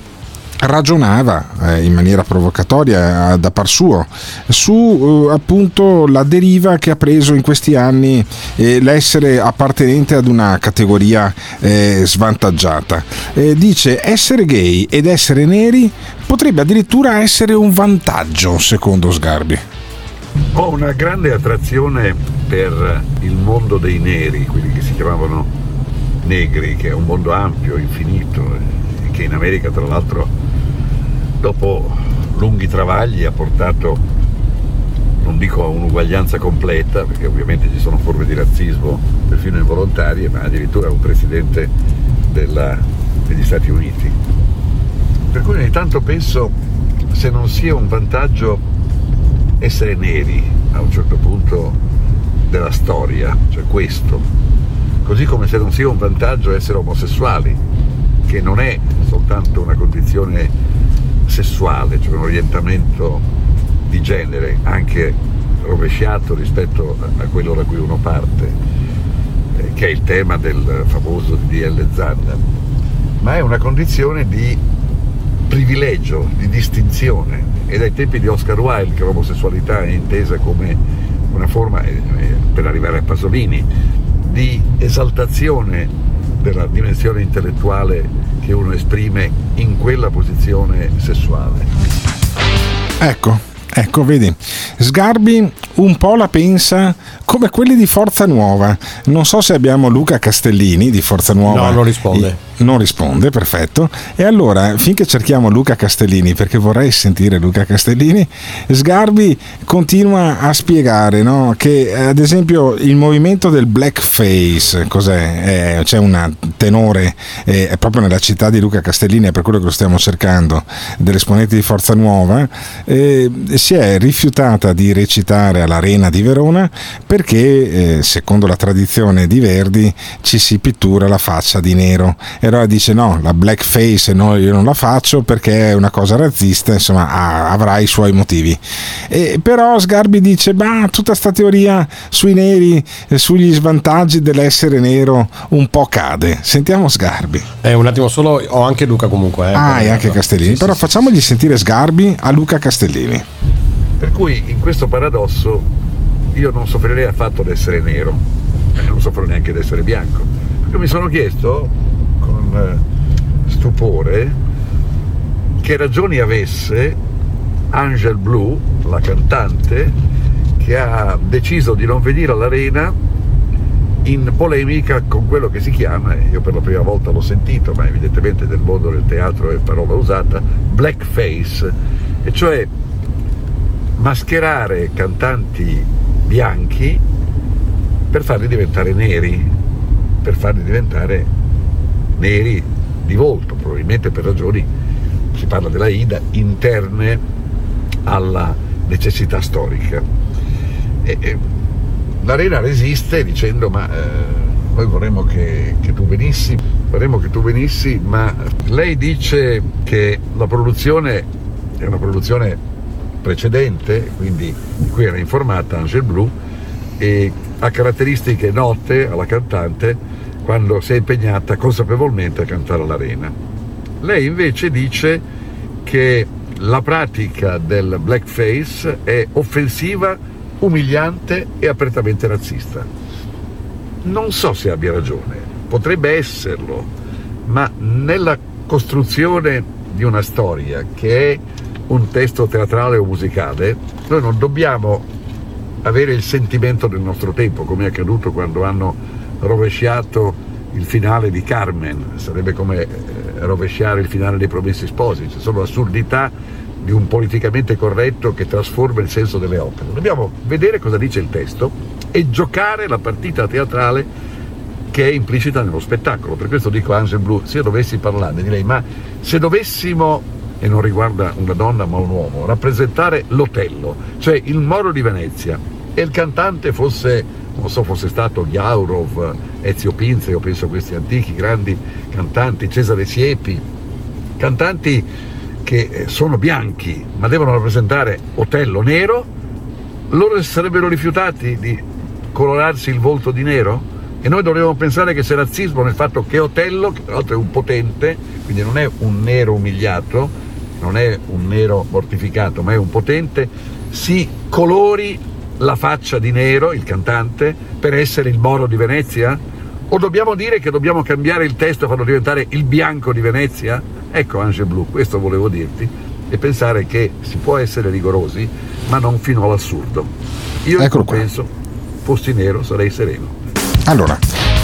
ragionava eh, in maniera provocatoria eh, da par suo su eh, appunto la deriva che ha preso in questi anni eh, l'essere appartenente ad una categoria eh, svantaggiata. Eh, dice essere gay ed essere neri potrebbe addirittura essere un vantaggio secondo Sgarbi. Ho una grande attrazione per il mondo dei neri, quelli che si chiamavano negri, che è un mondo ampio, infinito, che in America tra l'altro dopo lunghi travagli ha portato, non dico a un'uguaglianza completa, perché ovviamente ci sono forme di razzismo perfino involontarie, ma addirittura un presidente della, degli Stati Uniti. Per cui ogni tanto penso se non sia un vantaggio essere neri a un certo punto della storia, cioè questo, così come se non sia un vantaggio essere omosessuali, che non è soltanto una condizione sessuale, cioè un orientamento di genere anche rovesciato rispetto a quello da cui uno parte, eh, che è il tema del famoso DL Zanna, ma è una condizione di privilegio, di distinzione. E dai tempi di Oscar Wilde che l'omosessualità è intesa come una forma, eh, eh, per arrivare a Pasolini, di esaltazione della dimensione intellettuale che uno esprime in quella posizione sessuale. Ecco, ecco, vedi, Sgarbi un po' la pensa come quelli di Forza Nuova. Non so se abbiamo Luca Castellini di Forza Nuova. No, non risponde. Non risponde, perfetto. E allora, finché cerchiamo Luca Castellini, perché vorrei sentire Luca Castellini, Sgarbi continua a spiegare no, che ad esempio il movimento del blackface, cos'è? Eh, c'è un tenore eh, proprio nella città di Luca Castellini, è per quello che lo stiamo cercando, dell'esponente di Forza Nuova, eh, si è rifiutata di recitare all'Arena di Verona perché, eh, secondo la tradizione di Verdi, ci si pittura la faccia di nero. E allora dice no, la blackface no, io non la faccio perché è una cosa razzista, insomma ha- avrà i suoi motivi. E, però Sgarbi dice, ma tutta sta teoria sui neri, eh, sugli svantaggi dell'essere nero un po' cade. Sentiamo Sgarbi. Eh, un attimo solo, ho anche Luca comunque. Eh, ah, e anche Castellini. Sì, però sì, facciamogli sentire Sgarbi a Luca Castellini. Per cui in questo paradosso io non soffrirei affatto di essere nero, non soffro neanche di essere bianco. Perché mi sono chiesto con eh, stupore che ragioni avesse Angel Blue, la cantante, che ha deciso di non venire all'arena in polemica con quello che si chiama, io per la prima volta l'ho sentito, ma evidentemente nel mondo del teatro è parola usata, blackface, e cioè mascherare cantanti bianchi per farli diventare neri, per farli diventare neri di volto, probabilmente per ragioni, si parla della Ida, interne alla necessità storica. E, e L'Arena resiste dicendo ma eh, noi vorremmo che, che tu venissi, vorremmo che tu venissi, ma lei dice che la produzione è una produzione precedente, quindi di cui era informata Angel Blue, e ha caratteristiche note alla cantante quando si è impegnata consapevolmente a cantare all'arena. Lei invece dice che la pratica del blackface è offensiva, umiliante e apertamente razzista. Non so se abbia ragione, potrebbe esserlo, ma nella costruzione di una storia che è un testo teatrale o musicale, noi non dobbiamo avere il sentimento del nostro tempo, come è accaduto quando hanno rovesciato il finale di Carmen, sarebbe come eh, rovesciare il finale dei Promessi Sposi, ci sono assurdità di un politicamente corretto che trasforma il senso delle opere. Dobbiamo vedere cosa dice il testo e giocare la partita teatrale che è implicita nello spettacolo. Per questo dico a Angel Blue, se dovessi parlarne direi, ma se dovessimo, e non riguarda una donna ma un uomo, rappresentare l'Otello, cioè il Moro di Venezia, e il cantante fosse, non so, fosse stato Ghiaurov, Ezio Pinze, io penso a questi antichi grandi cantanti, Cesare Siepi, cantanti che eh, sono bianchi ma devono rappresentare Otello nero, loro sarebbero rifiutati di colorarsi il volto di nero? E noi dovremmo pensare che c'è razzismo nel fatto che Otello, che tra l'altro è un potente, quindi non è un nero umiliato, non è un nero mortificato, ma è un potente, si colori la faccia di nero, il cantante, per essere il Moro di Venezia? O dobbiamo dire che dobbiamo cambiare il testo e farlo diventare il bianco di Venezia? Ecco Angel Blu, questo volevo dirti, e pensare che si può essere rigorosi, ma non fino all'assurdo. Io qua. compenso, fossi nero, sarei sereno. Allora,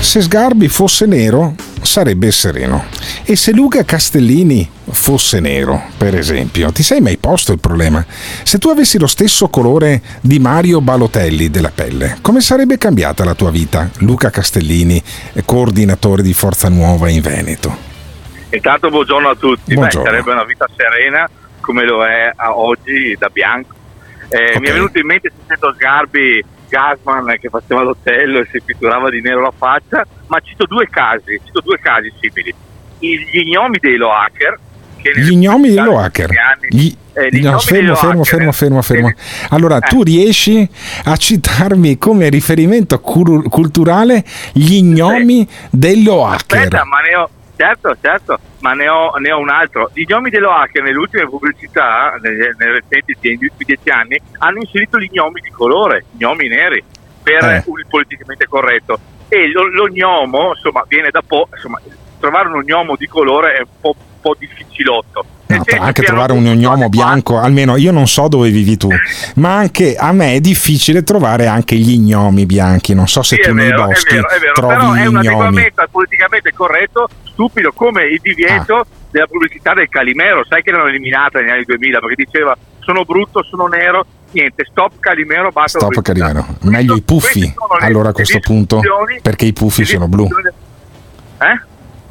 se Sgarbi fosse nero, sarebbe sereno. E se Luca Castellini fosse nero, per esempio, ti sei mai posto il problema? Se tu avessi lo stesso colore di Mario Balotelli della pelle, come sarebbe cambiata la tua vita, Luca Castellini, coordinatore di Forza Nuova in Veneto? Intanto buongiorno a tutti, Buongiorno. Beh, sarebbe una vita serena come lo è oggi da bianco. Eh, Mi è venuto in mente sentendo Sgarbi, Gasman che faceva l'hotel e si pitturava di nero la faccia, ma cito due casi, cito due casi simili. Gli gnomi dei Loacker, Gli gnomi dello hacker. anni- Gli- eh, no, gnomi fermo, fermo, hacker, fermo, eh. fermo, fermo. Allora, tu riesci a citarmi come riferimento cur- culturale gli gnomi dello hacker? Aspetta, ma ne ho, certo, certo, ma ne ho, ne ho un altro. Gli gnomi dello hacker nelle ultime pubblicità, nelle, nelle recenti, negli ultimi dieci anni, hanno inserito gli gnomi di colore, gnomi neri, per Eh. il politicamente corretto. E lo, lo gnomo, insomma, viene da po', insomma, trovare un ognomo di colore è un po', un po' difficilotto. No, anche trovare un ognomo bianco, almeno io non so dove vivi tu, ma anche a me è difficile trovare anche gli gnomi bianchi. Non so se Sì, tu è nei vero, è boschi vero, è vero, trovi però è gli un gnomi. adeguamento politicamente corretto stupido come il divieto Ah. della pubblicità del Calimero. Sai che l'hanno eliminata negli anni 2000 perché diceva sono brutto, sono nero. Niente, stop Calimero, basta. Stop. Carimero. Meglio i puffi allora a questo punto, perché i puffi sono blu. Eh?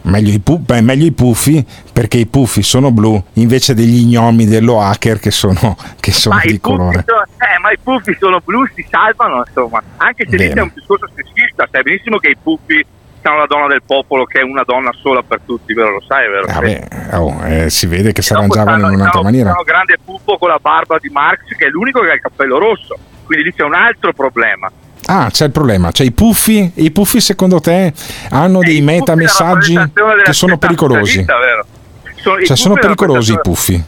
Meglio i, pu- beh, meglio i puffi perché i puffi sono blu invece degli gnomi dello hacker che sono, <laughs> che sono di colore. sono, eh, ma i puffi sono blu, si salvano, insomma. Anche se lì c'è un discorso sessista, sai benissimo che i puffi sono la donna del popolo, che è una donna sola per tutti, vero? Lo sai, vero? Vabbè, oh, eh, si vede che si arrangiavano in un'altra stanno- maniera. stanno grande pupo con la barba di Marx, che è l'unico che ha il cappello rosso. Quindi lì c'è un altro problema. Ah, c'è il problema. Cioè, i puffi, i puffi secondo te hanno dei metamessaggi che sono pericolosi. vero? Sono, Cioè, sono pericolosi i puffi.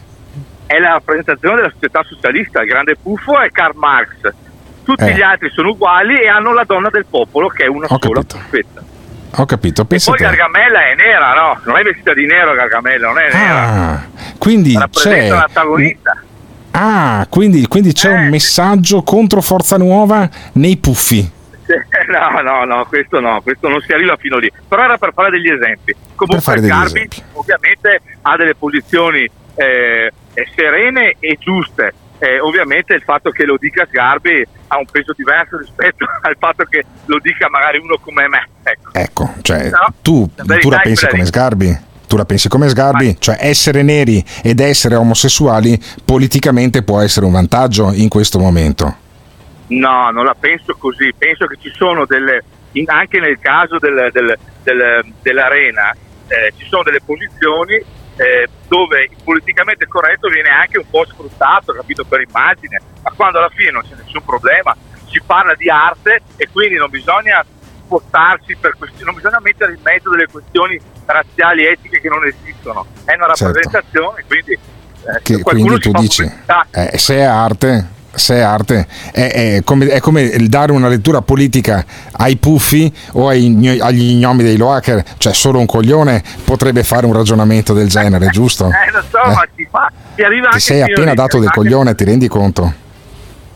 È la rappresentazione della società socialista. Il grande puffo è Karl Marx. Tutti Eh. gli altri sono uguali e hanno la donna del popolo, che è una Ho sola capito. puffetta. Ho capito, pensa Poi te. Gargamella è nera, no? Non è vestita di nero Gargamella, non è nera. Ah, quindi c'è Rappresenta l'antagonista. Ah, quindi, quindi c'è Eh. un messaggio contro Forza Nuova nei puffi. <laughs> No, no, no, questo no, questo non si arriva fino lì. Però era per fare degli esempi. Comunque Garbi ovviamente ha delle posizioni eh, eh, serene e giuste. Eh, ovviamente il fatto che lo dica Sgarbi ha un peso diverso rispetto <laughs> al fatto che lo dica magari uno come me. Ecco. Ecco, cioè No, tu, tu la pensi come. Sgarbi? Tu la pensi come Sgarbi? Cioè essere neri ed essere omosessuali politicamente può essere un vantaggio in questo momento. No, non la penso così. Penso che ci sono delle, anche nel caso del- del- del- dell'arena, eh, ci sono delle posizioni eh, dove il politicamente corretto viene anche un po' sfruttato, capito, per immagine, ma quando alla fine non c'è nessun problema, si parla di arte e quindi non bisogna spostarsi per questioni, non bisogna mettere in mezzo delle questioni razziali etiche che non esistono. È una Certo. rappresentazione, quindi eh, Che, quindi tu dici, eh, se è arte, se è arte, è, è come, è come dare una lettura politica ai puffi o ai agli gnomi dei Loacker, cioè solo un coglione potrebbe fare un ragionamento del genere, giusto? <laughs> Eh, lo so, Eh. ma si fa, si arriva Ti anche sei appena dato del coglione, ti rendi conto?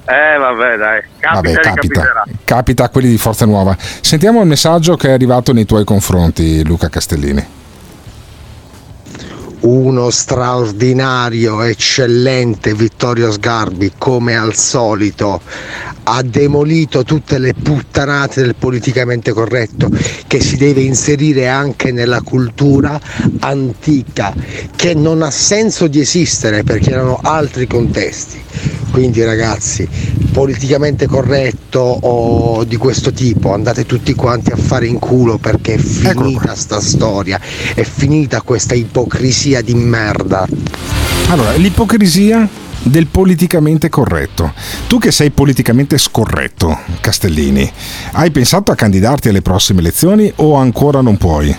Eh, vabbè, dai, capita Vabbè, capita, capita a quelli di Forza Nuova. Sentiamo il messaggio che è arrivato nei tuoi confronti, Luca Castellini. Uno straordinario, eccellente Vittorio Sgarbi, come al solito, ha demolito tutte le puttanate del politicamente corretto che si deve inserire anche nella cultura antica, che non ha senso di esistere perché erano altri contesti. Quindi ragazzi, politicamente corretto o di questo tipo, andate tutti quanti a fare in culo perché è finita sta storia, è finita questa ipocrisia di merda. Allora, l'ipocrisia del politicamente corretto. Tu che sei politicamente scorretto, Castellini, hai pensato a candidarti alle prossime elezioni o ancora non puoi?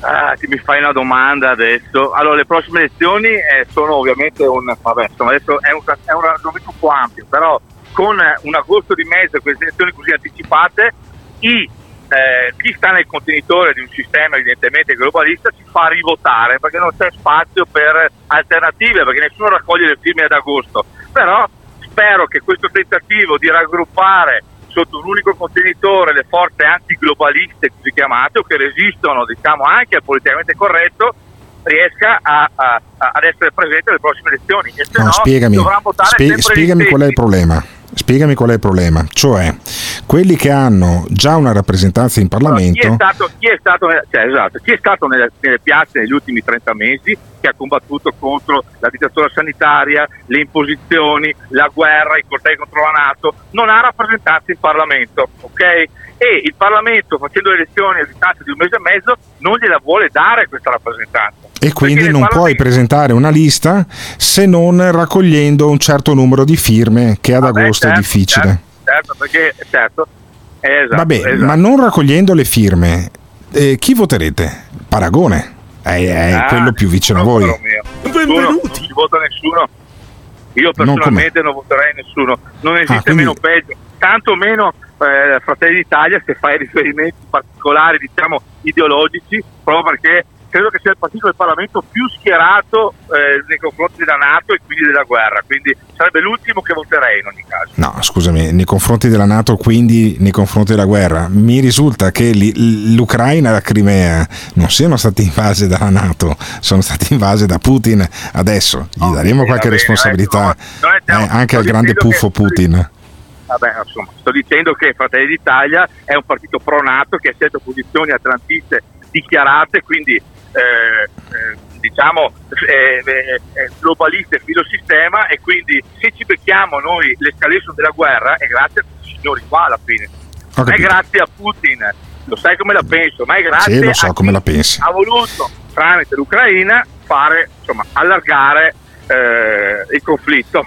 Ah, ti mi fai una domanda adesso. Allora, le prossime elezioni eh, sono ovviamente un. Vabbè, insomma, adesso è un, è un argomento un po' ampio, però con un agosto di mezzo e queste elezioni così anticipate, i, eh, chi sta nel contenitore di un sistema evidentemente globalista si fa rivotare perché non c'è spazio per alternative, perché nessuno raccoglie le firme ad agosto. Però spero che questo tentativo di raggruppare sotto un unico contenitore le forze antiglobaliste così chiamate o che resistono diciamo anche al politicamente corretto riesca a- a- ad essere presente alle prossime elezioni e se No, no, spiegami, dovrà votare spie- spiegami qual è il problema. Spiegami qual è il problema. Cioè, quelli che hanno già una rappresentanza in Chi è Parlamento, stato, chi è stato, cioè, esatto, chi è stato nelle, nelle piazze negli ultimi 30 mesi che ha combattuto contro la dittatura sanitaria, le imposizioni, la guerra, i cortei contro la Nato, non ha rappresentanza in Parlamento, ok? E il Parlamento, facendo le elezioni a distanza di un mese e mezzo, non gliela vuole dare questa rappresentanza. e quindi non puoi presentare una lista se non raccogliendo un certo numero di firme, che ad Vabbè, agosto certo, è difficile. Certo, certo, perché certo. Esatto, Vabbè, esatto. ma non raccogliendo le firme, eh, chi voterete? Paragone. È, è Ah, quello più vicino a voi. Nessuno, non ci vota nessuno. Io Non personalmente non, voterei nessuno. Non esiste Ah, quindi- meno peggio. Tanto meno eh, Fratelli d'Italia se fai riferimenti particolari, diciamo, ideologici, proprio perché credo che sia il partito del Parlamento più schierato eh, nei confronti della Nato e quindi della guerra, quindi sarebbe l'ultimo che voterei in ogni caso. No, scusami, nei confronti della Nato, quindi nei confronti della guerra. Mi risulta che li- l'Ucraina e la Crimea non siano stati invase dalla Nato, sono stati invase da Putin adesso. Gli daremo qualche bene, responsabilità è- eh, anche al grande puffo Putin. Vabbè, insomma, sto dicendo che Fratelli d'Italia è un partito pro-NATO che ha scelto posizioni atlantiste dichiarate, quindi eh, eh, diciamo eh, eh, globaliste filosistema e quindi se ci becchiamo noi l'escalation della guerra è grazie a questi signori qua alla fine. Non è grazie a Putin, lo sai come la penso, ma è grazie Sì, lo so a come chi la pensi. ha voluto tramite l'Ucraina fare, insomma, allargare eh, il conflitto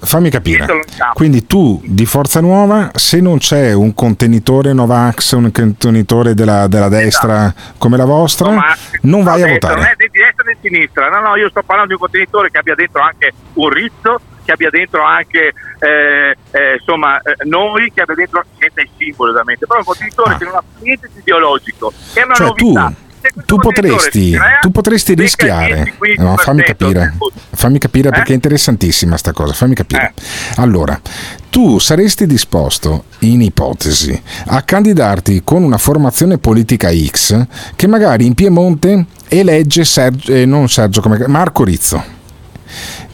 Fammi capire. Quindi tu di Forza Nuova, se non c'è un contenitore Novax, un contenitore della, della destra come la vostra, Ma- non vai a detto, Non è votare. di destra né di sinistra, no, no, io sto parlando di un contenitore che abbia dentro anche un rizzo, che abbia dentro anche eh, eh, insomma eh, noi, che abbia dentro senza i simboli ovviamente, però un contenitore che non ha niente di ideologico, che è una Ah. Cioè tu, novità. Questo tu potresti, tu potresti rischiare. 10-15% No, fammi capire, fammi capire Eh? perché è interessantissima sta cosa. Fammi capire. Allora, tu saresti disposto, in ipotesi, a candidarti con una formazione politica X che magari in Piemonte elegge Sergio, eh, non Sergio, come, Marco Rizzo.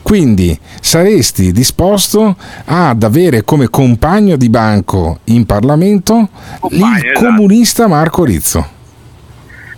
Quindi saresti disposto ad avere come compagno di banco in Parlamento il esatto. comunista Marco Rizzo.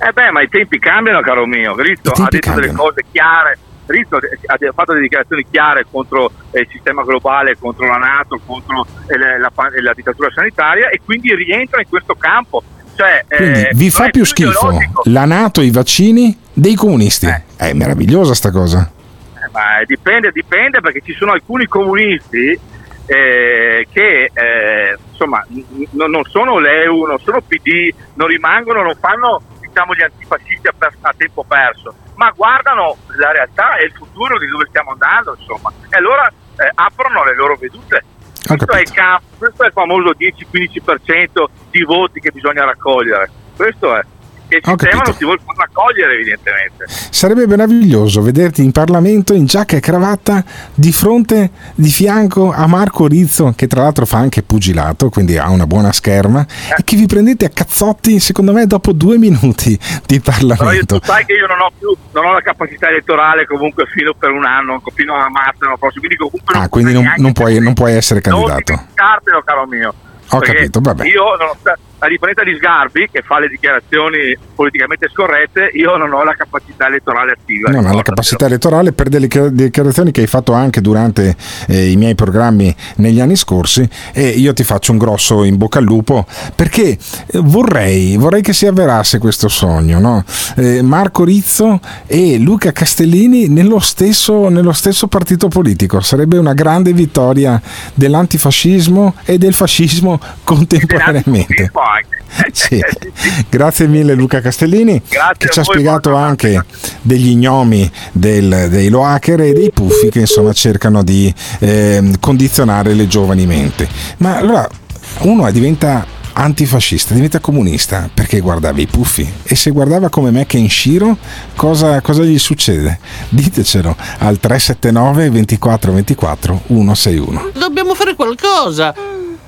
Eh beh, ma i tempi cambiano, caro mio. Rizzo ha detto delle cose chiare. Rizzo ha fatto delle dichiarazioni chiare contro eh, il sistema globale, contro la Nato, contro eh, la, la pa- la dittatura sanitaria e quindi rientra in questo campo. Cioè, eh, Quindi vi non fa più schifo ideologico. la Nato e i vaccini dei comunisti. È meravigliosa sta cosa. Eh, ma dipende, dipende perché ci sono alcuni comunisti eh, che eh, insomma n- non sono l'EU, non sono PD, non rimangono, non fanno diciamo gli antifascisti a, per- a tempo perso, ma guardano la realtà e il futuro di dove stiamo andando, insomma, e allora eh, aprono le loro vedute. Questo è, il campo, questo è il famoso 10-15% di voti che bisogna raccogliere. Questo è. Che il Ho sistema capito. non si vuole far raccogliere, evidentemente. Sarebbe meraviglioso vederti in Parlamento in giacca e cravatta di fronte, di fianco a Marco Rizzo, che tra l'altro fa anche pugilato, quindi ha una buona scherma, e che vi prendete a cazzotti, secondo me, dopo due minuti di Però io, Parlamento. tu sai che io non ho più non ho la capacità elettorale comunque fino per un anno, fino a marzo l'anno prossimo, quindi comunque Ah, quindi non, non puoi, non puoi essere non candidato. dimenticartelo, caro mio. Ho capito, vabbè. Io, nonostante- a differenza di Sgarbi, che fa le dichiarazioni politicamente scorrette, io non ho la capacità elettorale attiva. Non ha la capacità elettorale per delle chiar- dichiarazioni che hai fatto anche durante eh, i miei programmi negli anni scorsi e io ti faccio un grosso in bocca al lupo perché eh, vorrei, vorrei che si avverasse questo sogno, no? Eh, Marco Rizzo e Luca Castellini nello stesso, nello stesso partito politico, sarebbe una grande vittoria dell'antifascismo e del fascismo contemporaneamente. <laughs> Sì. <laughs> Grazie mille Luca Castellini che ci ha spiegato anche degli gnomi del- dei loaker e dei puffi che insomma cercano di ehm, condizionare le giovani menti. Ma allora uno diventa antifascista, diventa comunista perché guardava i puffi e se guardava come me Kenshiro cosa, cosa gli succede? Ditecelo al 379 24 24 161. Dobbiamo fare qualcosa.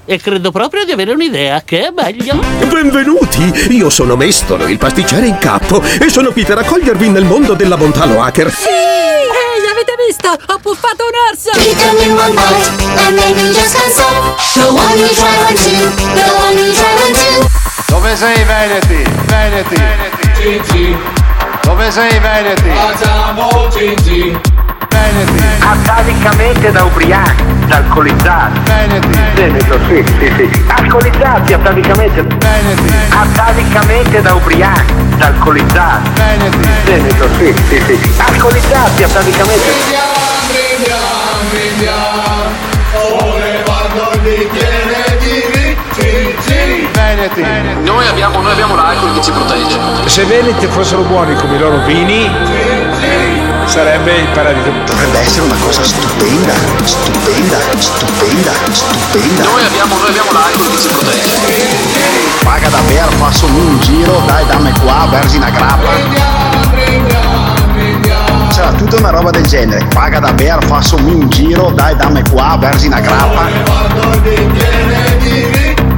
E credo proprio di avere un'idea che è meglio. Benvenuti! Io sono Mestolo, il pasticcere in capo, e sono qui per accogliervi nel mondo della bontà loaker. Sì! Ehi, avete visto? Ho puffato un orso! Eat them in one bite and maybe just consult. The one you try one two, the one you try one two. Dove sei Veneti? Veneti. Gigi. Dove sei Veneti? Facciamo Gigi. Veneti. Atavicamente da ubriachi, da alcolizzati. Veneti. Veneto, sì, sì, sì. Alcolizzati atavicamente. Veneti. Atavicamente da ubriachi, da alcolizzati. Veneti. Veneto, sì, sì, sì. Alcolizzati atavicamente. Veneti. Noi abbiamo, noi abbiamo l'alcol che ci protegge. Se Veneti fossero buoni come i loro vini, sarebbe il paradiso. Dovrebbe essere una cosa stupenda, stupenda, stupenda, stupenda. Noi abbiamo, noi abbiamo l'alcol discoteca. Paga davvero, faccio un giro, dai dammi qua, versi una grappa. C'era tutta una roba del genere. Paga davvero, faccio un giro, dai dammi qua, versi una grappa.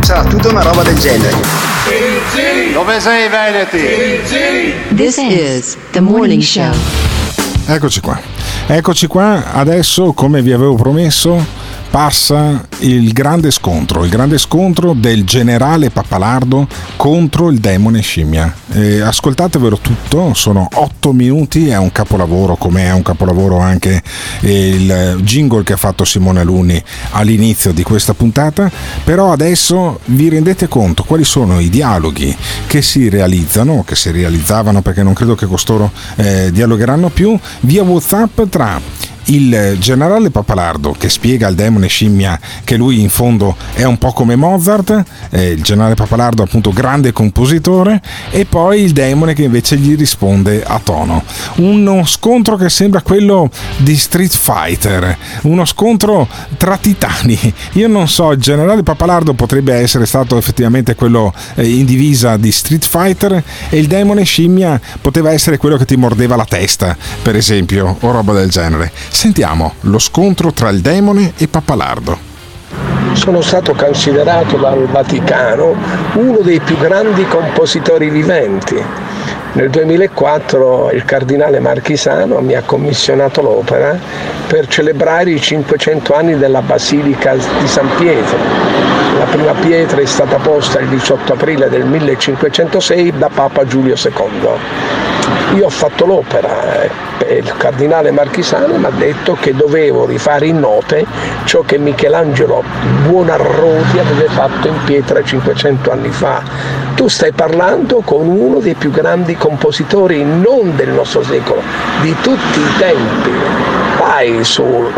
C'era tutta una roba del genere. Dove sei Veneti? This is the morning show. Eccoci qua. Eccoci qua, adesso come vi avevo promesso passa il grande scontro, il grande scontro del generale Pappalardo contro il demone scimmia. Eh, ascoltatevelo tutto, sono 8 minuti, è un capolavoro come è un capolavoro anche il jingle che ha fatto Simone Alunni all'inizio di questa puntata, però adesso vi rendete conto quali sono i dialoghi che si realizzano, che si realizzavano perché non credo che costoro eh, dialogheranno più, via Whatsapp tra il generale Papalardo che spiega al demone scimmia che lui in fondo è un po' come Mozart, eh, il generale Papalardo appunto grande compositore e poi il demone che invece gli risponde a tono. Uno scontro che sembra quello di Street Fighter, uno scontro tra titani. Io non so, il generale Papalardo potrebbe essere stato effettivamente quello eh, in divisa di Street Fighter e il demone scimmia poteva essere quello che ti mordeva la testa, per esempio, o roba del genere. Sentiamo lo scontro tra il demone e Pappalardo. Sono stato considerato dal Vaticano uno dei più grandi compositori viventi. Nel 2004 il cardinale Marchisano mi ha commissionato l'opera per celebrare i 500 anni della Basilica di San Pietro. La prima pietra è stata posta il 18 aprile del 1506 da Papa Giulio II. Io ho fatto l'opera e il cardinale Marchisano mi ha detto che dovevo rifare in note ciò che Michelangelo Buonarroti aveva fatto in pietra 500 anni fa. Tu stai parlando con uno dei più grandi compositori non del nostro secolo, di tutti i tempi. Vai su uh,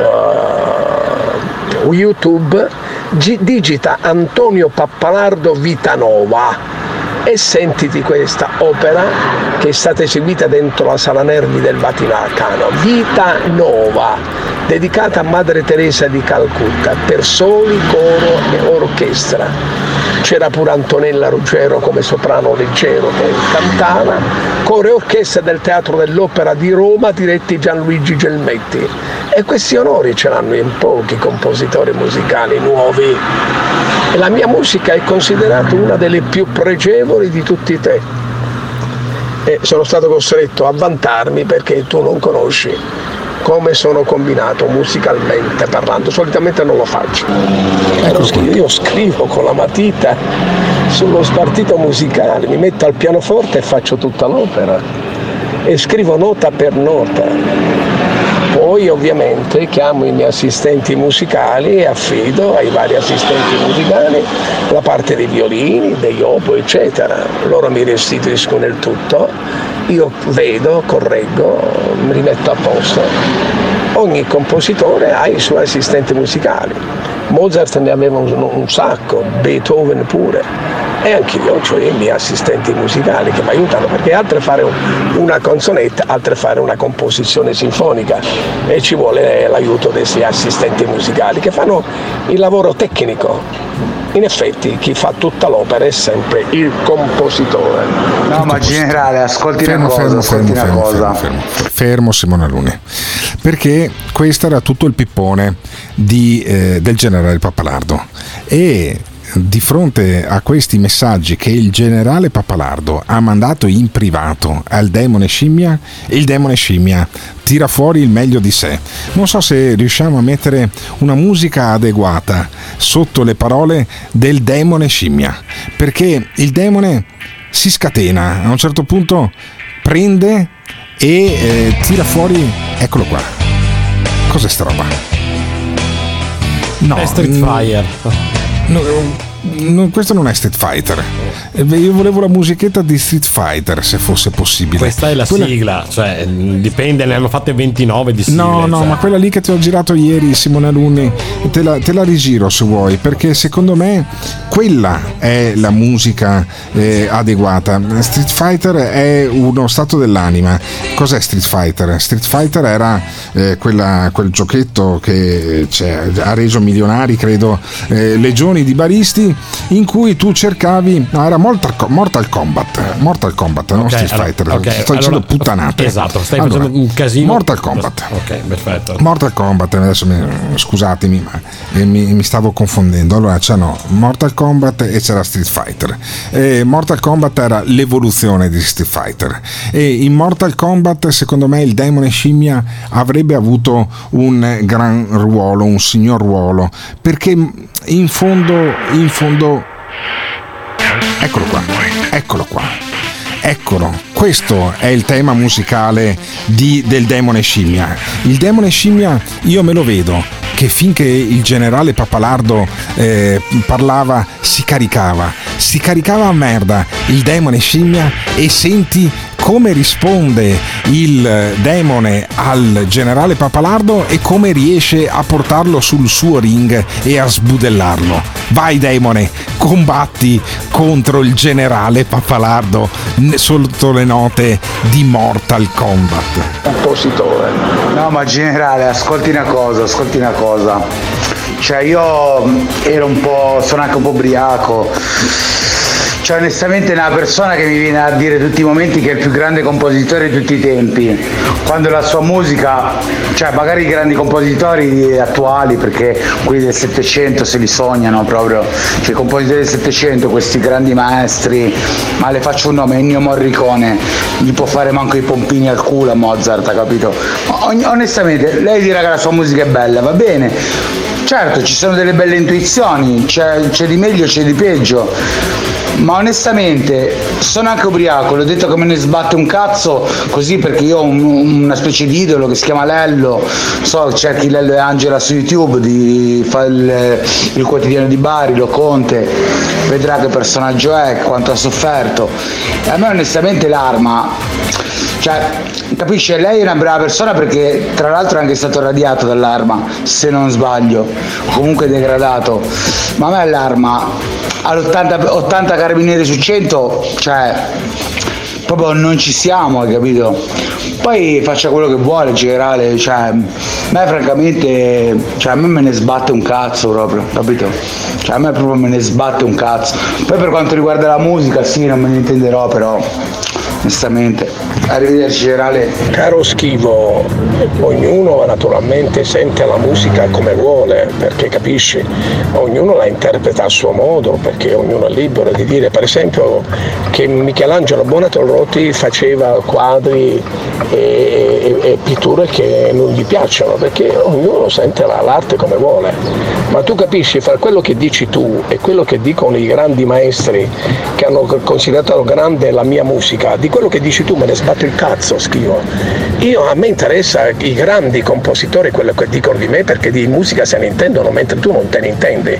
YouTube, gi- digita Antonio Pappalardo Vitanova e sentiti questa opera che è stata eseguita dentro la sala nervi del Vaticano, Vita Nova, dedicata a Madre Teresa di Calcutta, per soli, coro e orchestra. C'era pure Antonella Ruggero come soprano leggero che cantava, coro e orchestra del Teatro dell'Opera di Roma diretti Gianluigi Gelmetti. E questi onori ce l'hanno in pochi compositori musicali nuovi. E la mia musica è considerata una delle più pregevoli di tutti te. E sono stato costretto a vantarmi perché tu non conosci come sono combinato musicalmente parlando, solitamente non lo faccio. Però io scrivo con la matita sullo spartito musicale, mi metto al pianoforte e faccio tutta l'opera e scrivo nota per nota. Poi ovviamente chiamo i miei assistenti musicali e affido ai vari assistenti musicali la parte dei violini, degli obo, eccetera. Loro mi restituiscono il tutto, io vedo, correggo, mi rimetto a posto. Ogni compositore ha i suoi assistenti musicali. Mozart ne aveva un, un sacco, Beethoven pure e anche io, cioè i miei assistenti musicali che mi aiutano perché altre fare una canzonetta, altre fare una composizione sinfonica e ci vuole l'aiuto dei assistenti musicali che fanno il lavoro tecnico. In effetti chi fa tutta l'opera è sempre il compositore. No, ma generale, ascolti fermo, una cosa, fermo, ascolti fermo, una fermo, cosa. fermo, fermo, fermo Simone Aluni. Perché questo era tutto il pippone di, eh, del generale Pappalardo. E di fronte a questi messaggi che il generale Pappalardo ha mandato in privato al demone scimmia, il demone scimmia tira fuori il meglio di sé. Non so se riusciamo a mettere una musica adeguata sotto le parole del demone scimmia, perché il demone si scatena, a un certo punto prende e eh, tira fuori, eccolo qua. Cos'è sta roba? No, Street mm, Fire. No, non- questo non è Street Fighter. Eh, Io volevo la musichetta di Street Fighter se fosse possibile. Questa è la Quella- sigla, cioè mh, dipende, ne hanno fatte 29 di sigle. No, no, cioè. ma quella lì che ti ho girato ieri, Simone Alunni, te la, te la rigiro se vuoi, perché secondo me quella è la musica eh, adeguata. Street Fighter è uno stato dell'anima. Cos'è Street Fighter? Street Fighter era eh, quella- quel giochetto che cioè, ha reso milionari, credo, eh, legioni di baristi, in cui tu cercavi. No, era Mortal, Mortal Kombat. Mortal Kombat, non Ok, Street allora- Fighter. ok, Sto dicendo allora- puttanate. Esatto, stai Allora, facendo un casino. Mortal Kombat. Ok, perfetto. Mortal Kombat, adesso mi- scusatemi, ma eh, mi, mi stavo confondendo. Allora c'erano Mortal Kombat e c'era Street Fighter. E Mortal Kombat era l'evoluzione di Street Fighter. E in Mortal Kombat, secondo me, il demone scimmia avrebbe avuto un gran ruolo, un signor ruolo, perché in fondo, in fondo, eccolo qua, eccolo qua. Eccolo, questo è il tema musicale di- del demone scimmia. Il demone scimmia io me lo vedo che finché il generale Papalardo eh, parlava si caricava, si caricava a merda il demone scimmia e senti come risponde il demone al generale Papalardo e come riesce a portarlo sul suo ring e a sbudellarlo. Vai demone, combatti contro il generale Papalardo sotto le note di Mortal Kombat. Compositore. No, ma generale, ascolti una cosa, ascolti una cosa. Cioè io mh, ero un po', sono anche un po' ubriaco. Cioè onestamente è una persona che mi viene a dire tutti i momenti che è il più grande compositore di tutti i tempi. Quando la sua musica, cioè magari i grandi compositori attuali, perché quelli del Settecento se li sognano proprio, cioè i compositori del Settecento, questi grandi maestri, ma le faccio un nome, Ennio Morricone, gli può fare manco i pompini al culo a Mozart, capito? Ogni- onestamente, lei dirà che la sua musica è bella, va bene. Certo, ci sono delle belle intuizioni, c'è, c'è di meglio, c'è di peggio. Ma onestamente sono anche ubriaco, l'ho detto che me ne sbatte un cazzo così perché io ho un- una specie di idolo che si chiama Lello, so cerchi Lello e Angela su YouTube, di, fa il, il quotidiano di Bari, lo Conte, vedrà che personaggio è, quanto ha sofferto. E a me onestamente l'arma, cioè, capisce, lei è una brava persona perché tra l'altro è anche stato radiato dall'arma, se non sbaglio, o comunque degradato. Ma a me l'arma all'80 80 carabinieri su 100, cioè proprio non ci siamo, hai capito? Poi faccia quello che vuole, generale, cioè, a me francamente, cioè, a me me ne sbatte un cazzo proprio, capito? Cioè, a me proprio me ne sbatte un cazzo. Poi per quanto riguarda la musica, sì, non me ne intenderò, però, onestamente. Arrivederci, generale. Caro Schivo, ognuno naturalmente sente la musica come vuole, perché capisci, ognuno la interpreta a suo modo, perché ognuno è libero di dire, per esempio, che Michelangelo Buonatelrotti faceva quadri e, e- e pitture che non gli piacciono, perché ognuno sente la- l'arte come vuole. Ma tu capisci, fra quello che dici tu e quello che dicono i grandi maestri che hanno considerato grande la mia musica, di quello che dici tu me ne sbatto il cazzo, schivo. Io a me interessa i grandi compositori, quello che dicono di me, perché di musica se ne intendono mentre tu non te ne intendi.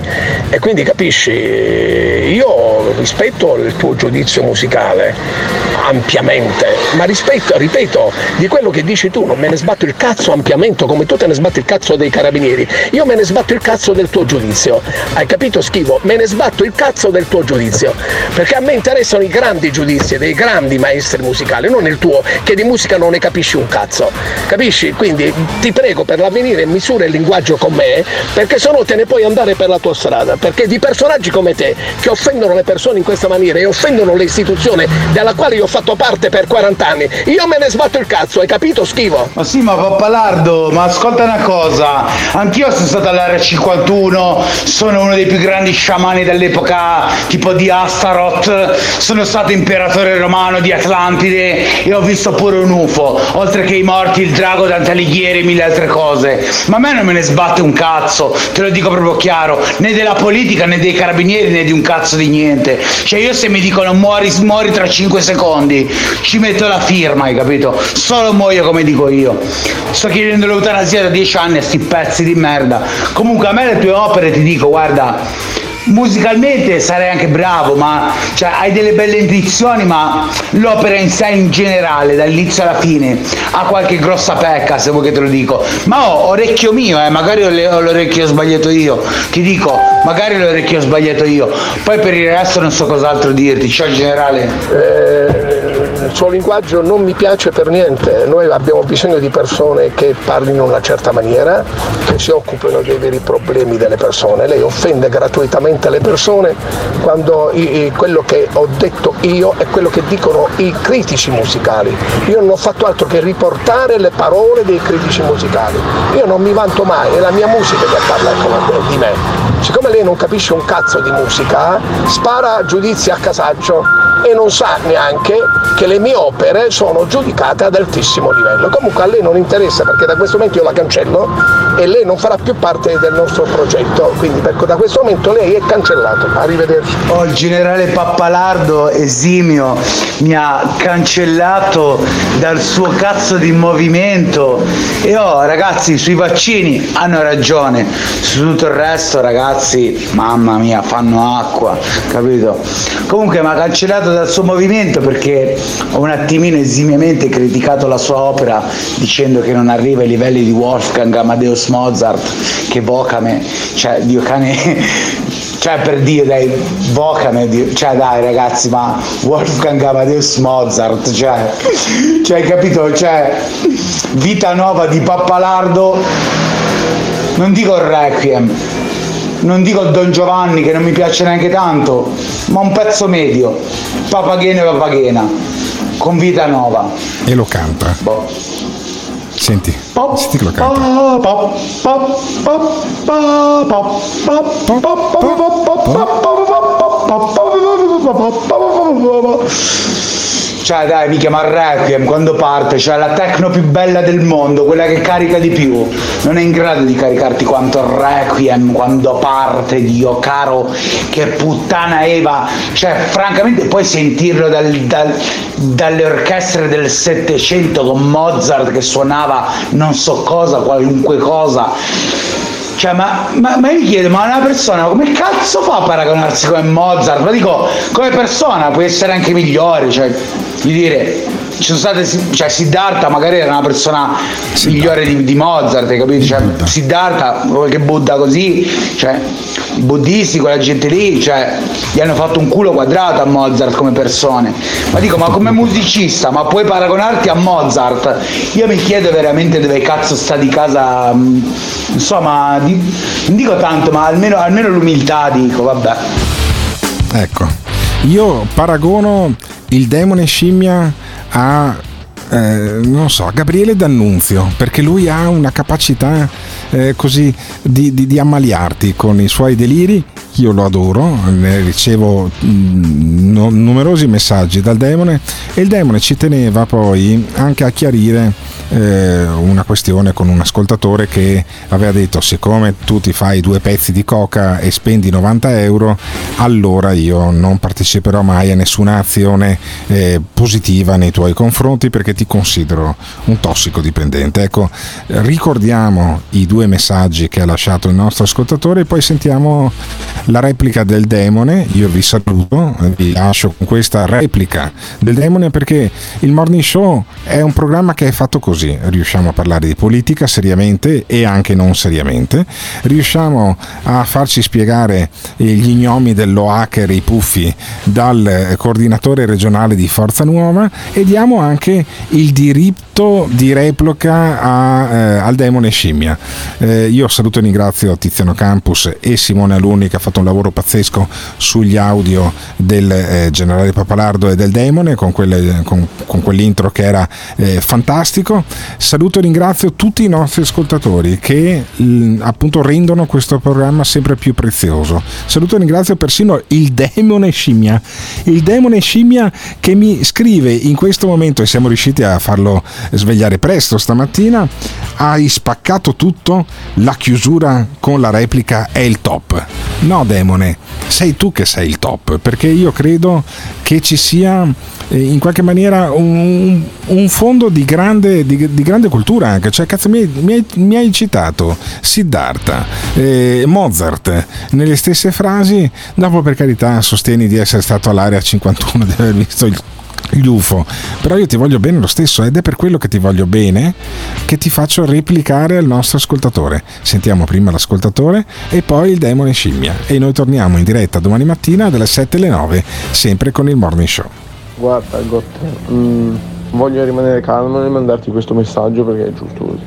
E quindi capisci, io rispetto il tuo giudizio musicale ampiamente, ma rispetto, ripeto, di quello che dici tu non me ne sbatto il cazzo ampiamente come tu te ne sbatti il cazzo dei carabinieri, io me ne sbatto il cazzo del tuo giudizio. Hai capito schivo? Me ne sbatto il cazzo del tuo giudizio, perché a me interessano i grandi giudizi dei grandi maestri musicali, non il tuo, che di musica non ne capisci un cazzo. Capisci? Quindi ti prego per l'avvenire misura il linguaggio con me, perché se no te ne puoi andare per la tua strada, perché di personaggi come te, che offendono le persone in questa maniera e offendono le istituzioni della quale io ho fatto parte per 40 anni, io me ne sbatto il cazzo, hai capito schivo? Ma sì, ma Pappalardo, ma ascolta una cosa, anch'io sono stato all'area 51, sono uno dei più grandi sciamani dell'epoca tipo di Astaroth, sono stato imperatore romano di Atlantide e ho visto pure un UFO, oltre che i morti, il drago Dante Alighieri e mille altre cose. Ma a me non me ne sbatte un cazzo, te lo dico proprio chiaro, né della politica né dei carabinieri né di un cazzo di niente. Cioè io se mi dicono muori, muori tra 5 secondi, ci metto la firma, hai capito? Solo muoio come dico io. Sto chiedendo l'eutanasia da 10 anni a sti pezzi di merda. Comunque a me le tue opere ti dico, guarda, musicalmente sarei anche bravo, ma cioè, hai delle belle intuizioni, ma l'opera in sé in generale, dall'inizio alla fine, ha qualche grossa pecca, se vuoi che te lo dico. Ma ho orecchio mio, eh, magari ho, l'orecchio sbagliato io. Ti dico, magari l'orecchio sbagliato io. Poi per il resto non so cos'altro dirti. Ciao generale. Eh, il suo linguaggio non mi piace per niente, noi abbiamo bisogno di persone che parlino in una certa maniera, che si occupino dei veri problemi delle persone. Lei offende gratuitamente le persone quando quello che ho detto io è quello che dicono i critici musicali. Io non ho fatto altro che riportare le parole dei critici musicali. Io non mi vanto mai, è la mia musica che parla di me. Siccome lei non capisce un cazzo di musica, spara giudizi a casaccio e non sa neanche che le mie opere sono giudicate ad altissimo livello. Comunque a lei non interessa perché da questo momento io la cancello e lei non farà più parte del nostro progetto, quindi da questo momento lei è cancellato. Arrivederci. Oh, il generale Pappalardo esimio mi ha cancellato dal suo cazzo di movimento e oh ragazzi sui vaccini hanno ragione su tutto il resto ragazzi mamma mia fanno acqua capito comunque mi ha cancellato dal suo movimento perché ho un attimino esimiamente criticato la sua opera dicendo che non arriva ai livelli di Wolfgang Amadeus Mozart che vocame cioè Dio cane <laughs> cioè per dire dai vocame cioè dai ragazzi ma Wolfgang Amadeus Mozart cioè, <laughs> cioè hai capito? Cioè vita nuova di Pappalardo non dico il Requiem non dico il Don Giovanni che non mi piace neanche tanto ma un pezzo medio Papaghena e Papaghena con vita nuova E lo canta. Senti, senti che lo canta. Cioè dai mi chiama Requiem quando parte c'è la tecno più bella del mondo quella che carica di più. Non è in grado di caricarti quanto Requiem quando parte Dio caro che puttana Eva. Cioè francamente puoi sentirlo dal- dal- dalle orchestre del Settecento con Mozart che suonava non so cosa qualunque cosa cioè, ma, ma, ma io mi chiedo, ma una persona come cazzo fa a paragonarsi come Mozart? Ma dico, come persona puoi essere anche migliore, cioè, di dire, ci sono state, cioè Siddhartha magari era una persona migliore di, di Mozart, hai capito? Cioè, Siddhartha, che Buddha così, cioè, i buddisti, quella gente lì, cioè, gli hanno fatto un culo quadrato a Mozart come persone. Ma dico, ma come musicista, ma puoi paragonarti a Mozart? Io mi chiedo veramente dove cazzo sta di casa, mh, insomma, di- non dico tanto, ma almeno, almeno l'umiltà dico, vabbè. Ecco, io paragono il demone scimmia a, eh, non so, Gabriele D'Annunzio, perché lui ha una capacità eh, così di, di- di ammaliarti con i suoi deliri. Io lo adoro, ricevo mm, no- numerosi messaggi dal demone e il demone ci teneva poi anche a chiarire eh, una questione con un ascoltatore che aveva detto siccome tu ti fai due pezzi di coca e spendi 90 euro allora io non parteciperò mai a nessuna azione eh, positiva nei tuoi confronti perché ti considero un tossicodipendente ecco ricordiamo i due messaggi che ha lasciato il nostro ascoltatore e poi sentiamo la replica del demone io vi saluto vi lascio con questa replica del demone perché il morning show è un programma che è fatto così. Riusciamo a parlare di politica seriamente e anche non seriamente. Riusciamo a farci spiegare gli gnomi dello hacker i puffi dal coordinatore regionale di Forza Nuova e diamo anche il diritto di replica a, eh, al demone scimmia. Eh, io saluto e ringrazio Tiziano Campus e Simone Alunni che ha fatto un lavoro pazzesco sugli audio del eh, generale Papalardo e del demone con, quelle- con- con quell'intro che era eh, fantastico. Saluto e ringrazio tutti i nostri ascoltatori che mm, appunto rendono questo programma sempre più prezioso. Saluto e ringrazio persino il demone scimmia. Il demone scimmia che mi scrive in questo momento e siamo riusciti a farlo svegliare presto stamattina hai spaccato tutto? La chiusura con la replica è il top No, demone, sei tu che sei il top, perché io credo che ci sia eh, in qualche maniera un, un fondo di grande, di, di grande, cultura anche. Cioè, cazzo, mi, mi, mi hai citato Siddhartha, eh, Mozart nelle stesse frasi. Dopo, per carità, sostieni di essere stato all'area 51, di aver visto il gli UFO, però io ti voglio bene lo stesso ed è per quello che ti voglio bene che ti faccio replicare al nostro ascoltatore. Sentiamo prima l'ascoltatore e poi il demone scimmia e noi torniamo in diretta domani mattina dalle 7 alle 9, sempre con il morning show. Guarda, Gotte, mm, voglio rimanere calmo nel mandarti questo messaggio perché è giusto così.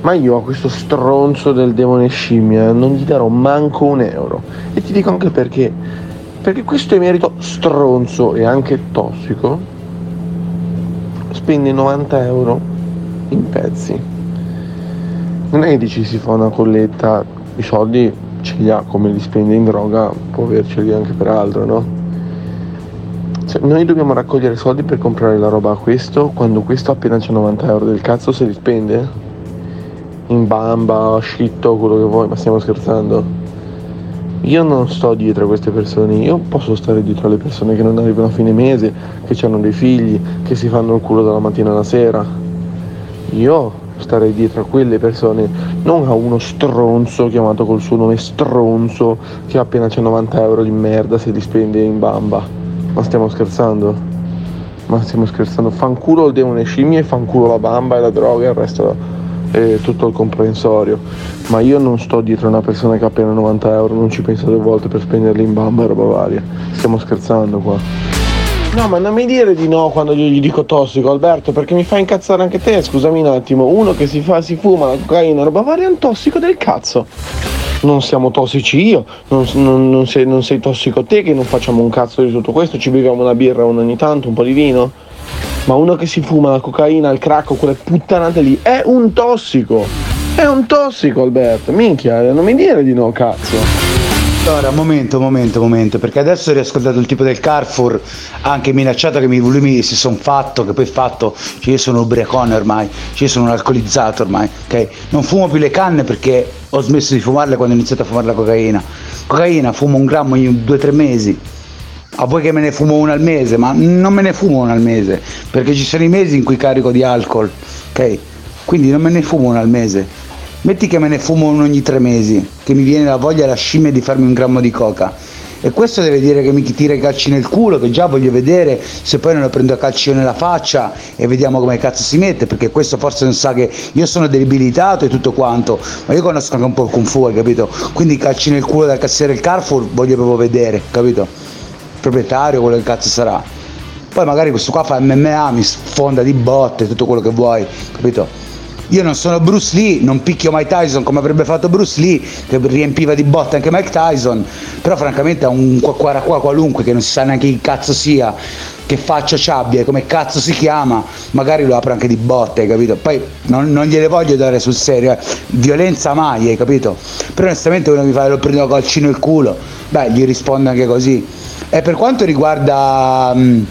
Ma io a questo stronzo del demone scimmia non gli darò manco un euro. E ti dico anche perché perché questo emerito stronzo e anche tossico spende 90 euro in pezzi. Non è che dici si fa una colletta, i soldi ce li ha come li spende in droga, può averceli anche per altro, no? Cioè, noi dobbiamo raccogliere soldi per comprare la roba a questo, quando questo appena c'è 90 euro del cazzo se li spende? In bamba, scitto, quello che vuoi, ma stiamo scherzando? Io non sto dietro a queste persone, io posso stare dietro alle persone che non arrivano a fine mese, che hanno dei figli, che si fanno il culo dalla mattina alla sera. Io starei dietro a quelle persone, non a uno stronzo chiamato col suo nome stronzo che appena c'è 90 euro di merda se li spende in bamba. Ma stiamo scherzando? Ma stiamo scherzando? Fanculo il demone scimmie, fanculo la bamba e la droga e il resto e tutto il comprensorio, ma io non sto dietro una persona che ha appena 90 euro, non ci penso due volte per spenderli in bamba e roba varia. Stiamo scherzando qua. No, ma non mi dire di no quando io gli dico tossico, Alberto, perché mi fa incazzare anche te, scusami un attimo. Uno che si fa, si fuma la cocaina, roba varia, è un tossico del cazzo. Non siamo tossici io, non, non, non, sei, non sei tossico te che non facciamo un cazzo di tutto questo, ci beviamo una birra ogni tanto, un po' di vino. Ma uno che si fuma la cocaina, il crack quelle puttanate lì è un tossico. È un tossico, Alberto. Minchia, non mi dire di no, cazzo. Allora, momento, momento, momento, perché adesso ho riascoltato il tipo del Carrefour, anche minacciato che mi, lui mi si sono fatto, che poi fatto, cioè io sono ubriacone ormai, cioè io sono un alcolizzato ormai, ok? Non fumo più le canne perché ho smesso di fumarle quando ho iniziato a fumare la cocaina. Cocaina fumo un grammo ogni due o tre mesi, a voi che me ne fumo una al mese, ma non me ne fumo una al mese, perché ci sono i mesi in cui carico di alcol, ok? Quindi non me ne fumo una al mese. Metti che me ne fumo uno ogni tre mesi, che mi viene la voglia, la scimmia di farmi un grammo di coca. E questo deve dire che mi tira i calci nel culo, che già voglio vedere se poi non lo prendo a calcio nella faccia e vediamo come cazzo si mette, perché questo forse non sa che io sono debilitato e tutto quanto, ma io conosco anche un po' il kung fu, capito? Quindi calci nel culo dal cassiere del Carrefour voglio proprio vedere, capito? Proprietario, quello che cazzo sarà. Poi magari questo qua fa MMA, mi sfonda di botte, tutto quello che vuoi, capito? Io non sono Bruce Lee, non picchio Mike Tyson come avrebbe fatto Bruce Lee, che riempiva di botte anche Mike Tyson, però francamente a un qua qua qualunque che non si sa neanche chi cazzo sia, che faccia ci abbia e come cazzo si chiama, magari lo apro anche di botte, hai capito? Poi non, non gliele voglio dare sul serio, eh. violenza mai, hai capito? Però onestamente uno mi fa lo prendo calcino il culo, beh gli rispondo anche così e per quanto riguarda, mm,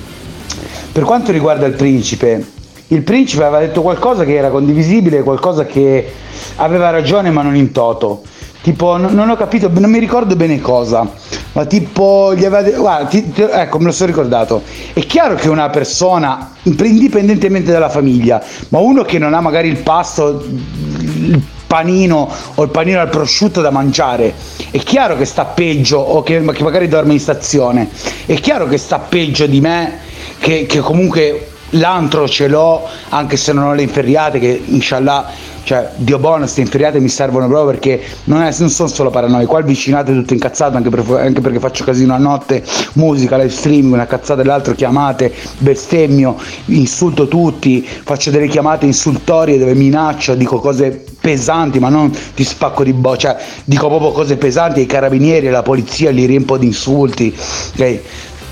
per quanto riguarda il principe, il principe aveva detto qualcosa che era condivisibile, qualcosa che aveva ragione ma non in toto. Tipo, non ho capito, non mi ricordo bene cosa, ma tipo, gli aveva detto, guarda, ti, ti, ecco, me lo sono ricordato. È chiaro che una persona, indipendentemente dalla famiglia, ma uno che non ha magari il pasto, il panino o il panino al prosciutto da mangiare, è chiaro che sta peggio o che, che magari dorme in stazione, è chiaro che sta peggio di me che, che comunque l'antro ce l'ho anche se non ho le inferriate che inshallah cioè Dio buono queste inferriate mi servono proprio perché non, è, non sono solo paranoia qua il vicinato è tutto incazzato anche, per, anche, perché faccio casino a notte musica, live streaming, una cazzata dell'altro chiamate, bestemmio insulto tutti, faccio delle chiamate insultorie dove minaccio, dico cose pesanti ma non ti spacco di boccia cioè, dico proprio cose pesanti ai carabinieri, alla polizia li riempo di insulti. Ok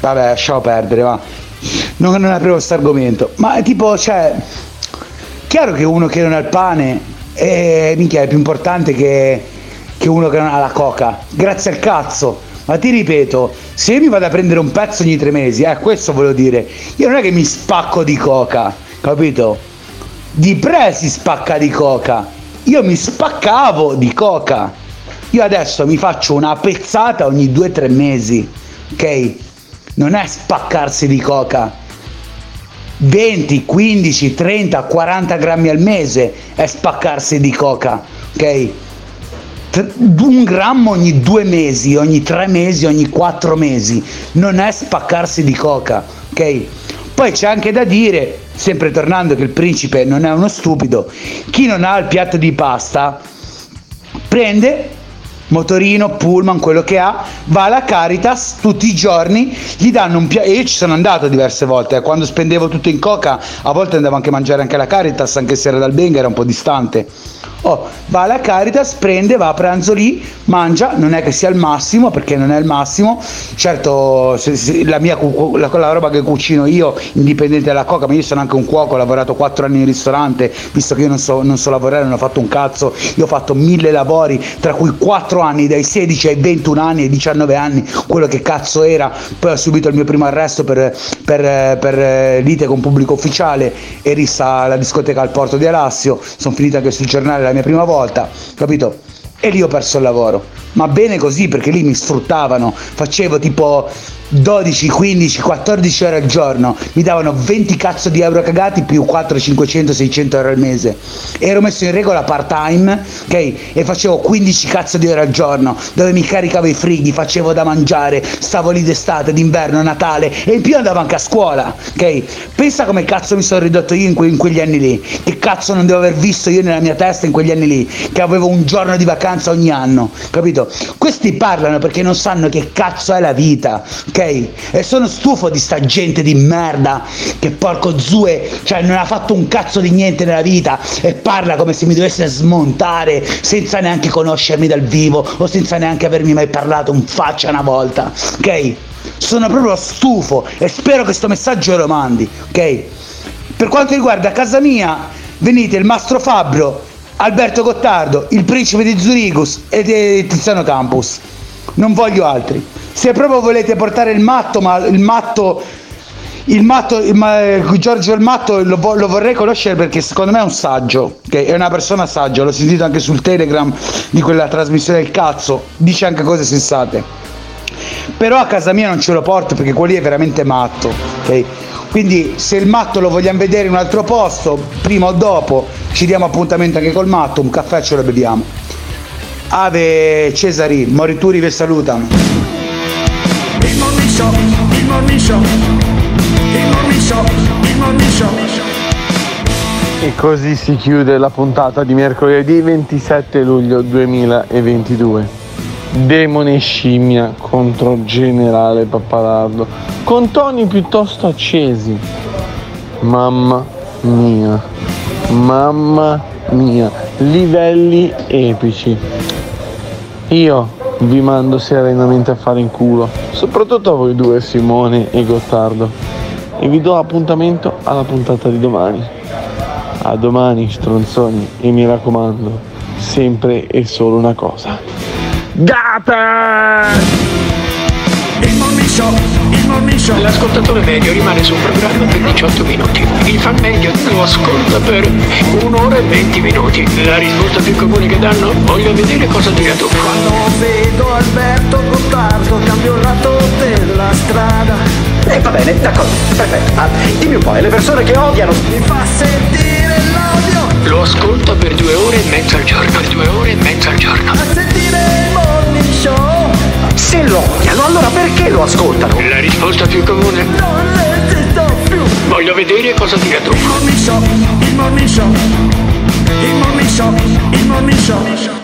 vabbè lasciamo perdere va non, non aprivo questo argomento ma è tipo cioè chiaro che uno che non ha il pane è, minchia, è più importante che, che uno che non ha la coca. Grazie al cazzo. Ma ti ripeto, se io mi vado a prendere un pezzo ogni tre mesi, eh, questo voglio dire, io non è che mi spacco di coca, capito? Di pre si spacca di coca. Io mi spaccavo di coca. Io adesso mi faccio una pezzata ogni 2-3 mesi, ok? Non è spaccarsi di coca. 20, 15, 30, 40 grammi al mese è spaccarsi di coca, ok? Un grammo ogni due mesi, ogni tre mesi, ogni quattro mesi, non è spaccarsi di coca, ok? Poi c'è anche da dire, sempre tornando che il principe non è uno stupido, chi non ha il piatto di pasta prende motorino, pullman, quello che ha, va alla Caritas tutti i giorni, gli danno un piatto, io ci sono andato diverse volte, eh, quando spendevo tutto in coca, a volte andavo anche a mangiare anche alla Caritas, anche se era dal Benga, era un po' distante. Oh, va alla Caritas, prende, va a pranzo lì, mangia, non è che sia il massimo, perché non è il massimo, certo se- se- la, mia, la, la roba che cucino io, indipendente dalla coca, ma io sono anche un cuoco, ho lavorato 4 anni in ristorante, visto che io non so, non so lavorare, non ho fatto un cazzo, io ho fatto mille lavori, tra cui 4 anni, dai 16 ai 21 anni, ai 19 anni, quello che cazzo era, poi ho subito il mio primo arresto per, per, per, eh, lite con pubblico ufficiale e rissa alla discoteca al porto di Alassio, sono finito anche sul giornale la mia prima volta, capito? E lì ho perso il lavoro. Ma bene così perché lì mi sfruttavano, facevo tipo 12, 15, 14 ore al giorno, mi davano 20 cazzo di euro cagati più 4, 500, 600 euro al mese. Ero messo in regola part time, ok? E facevo 15 cazzo di ore al giorno, dove mi caricavo i frighi, facevo da mangiare, stavo lì d'estate, d'inverno, Natale e in più andavo anche a scuola, ok? Pensa come cazzo mi sono ridotto io in, que- in quegli anni lì, che cazzo non devo aver visto io nella mia testa in quegli anni lì, che avevo un giorno di vacanza ogni anno, capito? Questi parlano perché non sanno che cazzo è la vita, ok? E sono stufo di sta gente di merda che porco zue, cioè non ha fatto un cazzo di niente nella vita e parla come se mi dovesse smontare senza neanche conoscermi dal vivo o senza neanche avermi mai parlato in faccia una volta, ok? Sono proprio stufo e spero che sto messaggio lo mandi, ok? Per quanto riguarda casa mia, venite il Mastro Fabbro, Alberto Gottardo, il principe di Zurigus e Tiziano Campus. Non voglio altri. Se proprio volete portare il matto, ma il matto. Il matto, il ma- eh, Giorgio il matto lo, lo vorrei conoscere perché secondo me è un saggio, che è una persona saggia, l'ho sentito anche sul Telegram di quella trasmissione del cazzo, dice anche cose sensate. Però a casa mia non ce lo porto perché quello lì è veramente matto, ok? Quindi se il matto lo vogliamo vedere in un altro posto, prima o dopo, ci diamo appuntamento anche col matto, un caffè ce lo beviamo. Ave Cesari, morituri vi salutano. E così si chiude la puntata di mercoledì 27 luglio 2022. Demone scimmia contro generale Pappalardo, con toni piuttosto accesi. Mamma mia, mamma mia, livelli epici. Io vi mando serenamente a fare in culo, soprattutto a voi due, Simone e Gottardo. E vi do appuntamento alla puntata di domani. A domani, stronzoni, e mi raccomando, sempre e solo una cosa. Gata! Il morning show, il morning show. L'ascoltatore medio rimane sul programma per 18 minuti. Il fan medio lo ascolta per un'ora e 20 minuti. La risposta più comune che danno? Voglio vedere cosa dirà tu. Quando vedo Alberto Gottardo cambio il lato della strada. E va bene, d'accordo, perfetto. Ah, dimmi un po', e le persone che odiano? Mi fa sentire l'odio. Lo ascolta per due ore e mezza al giorno. Per due ore e mezza al giorno. A sentire. Se lo odiano, allora perché lo ascoltano? La risposta più comune. Non esisto più. Voglio vedere cosa dirà tu. Il mommy show, il mommy show, il mommy show, il mommy show.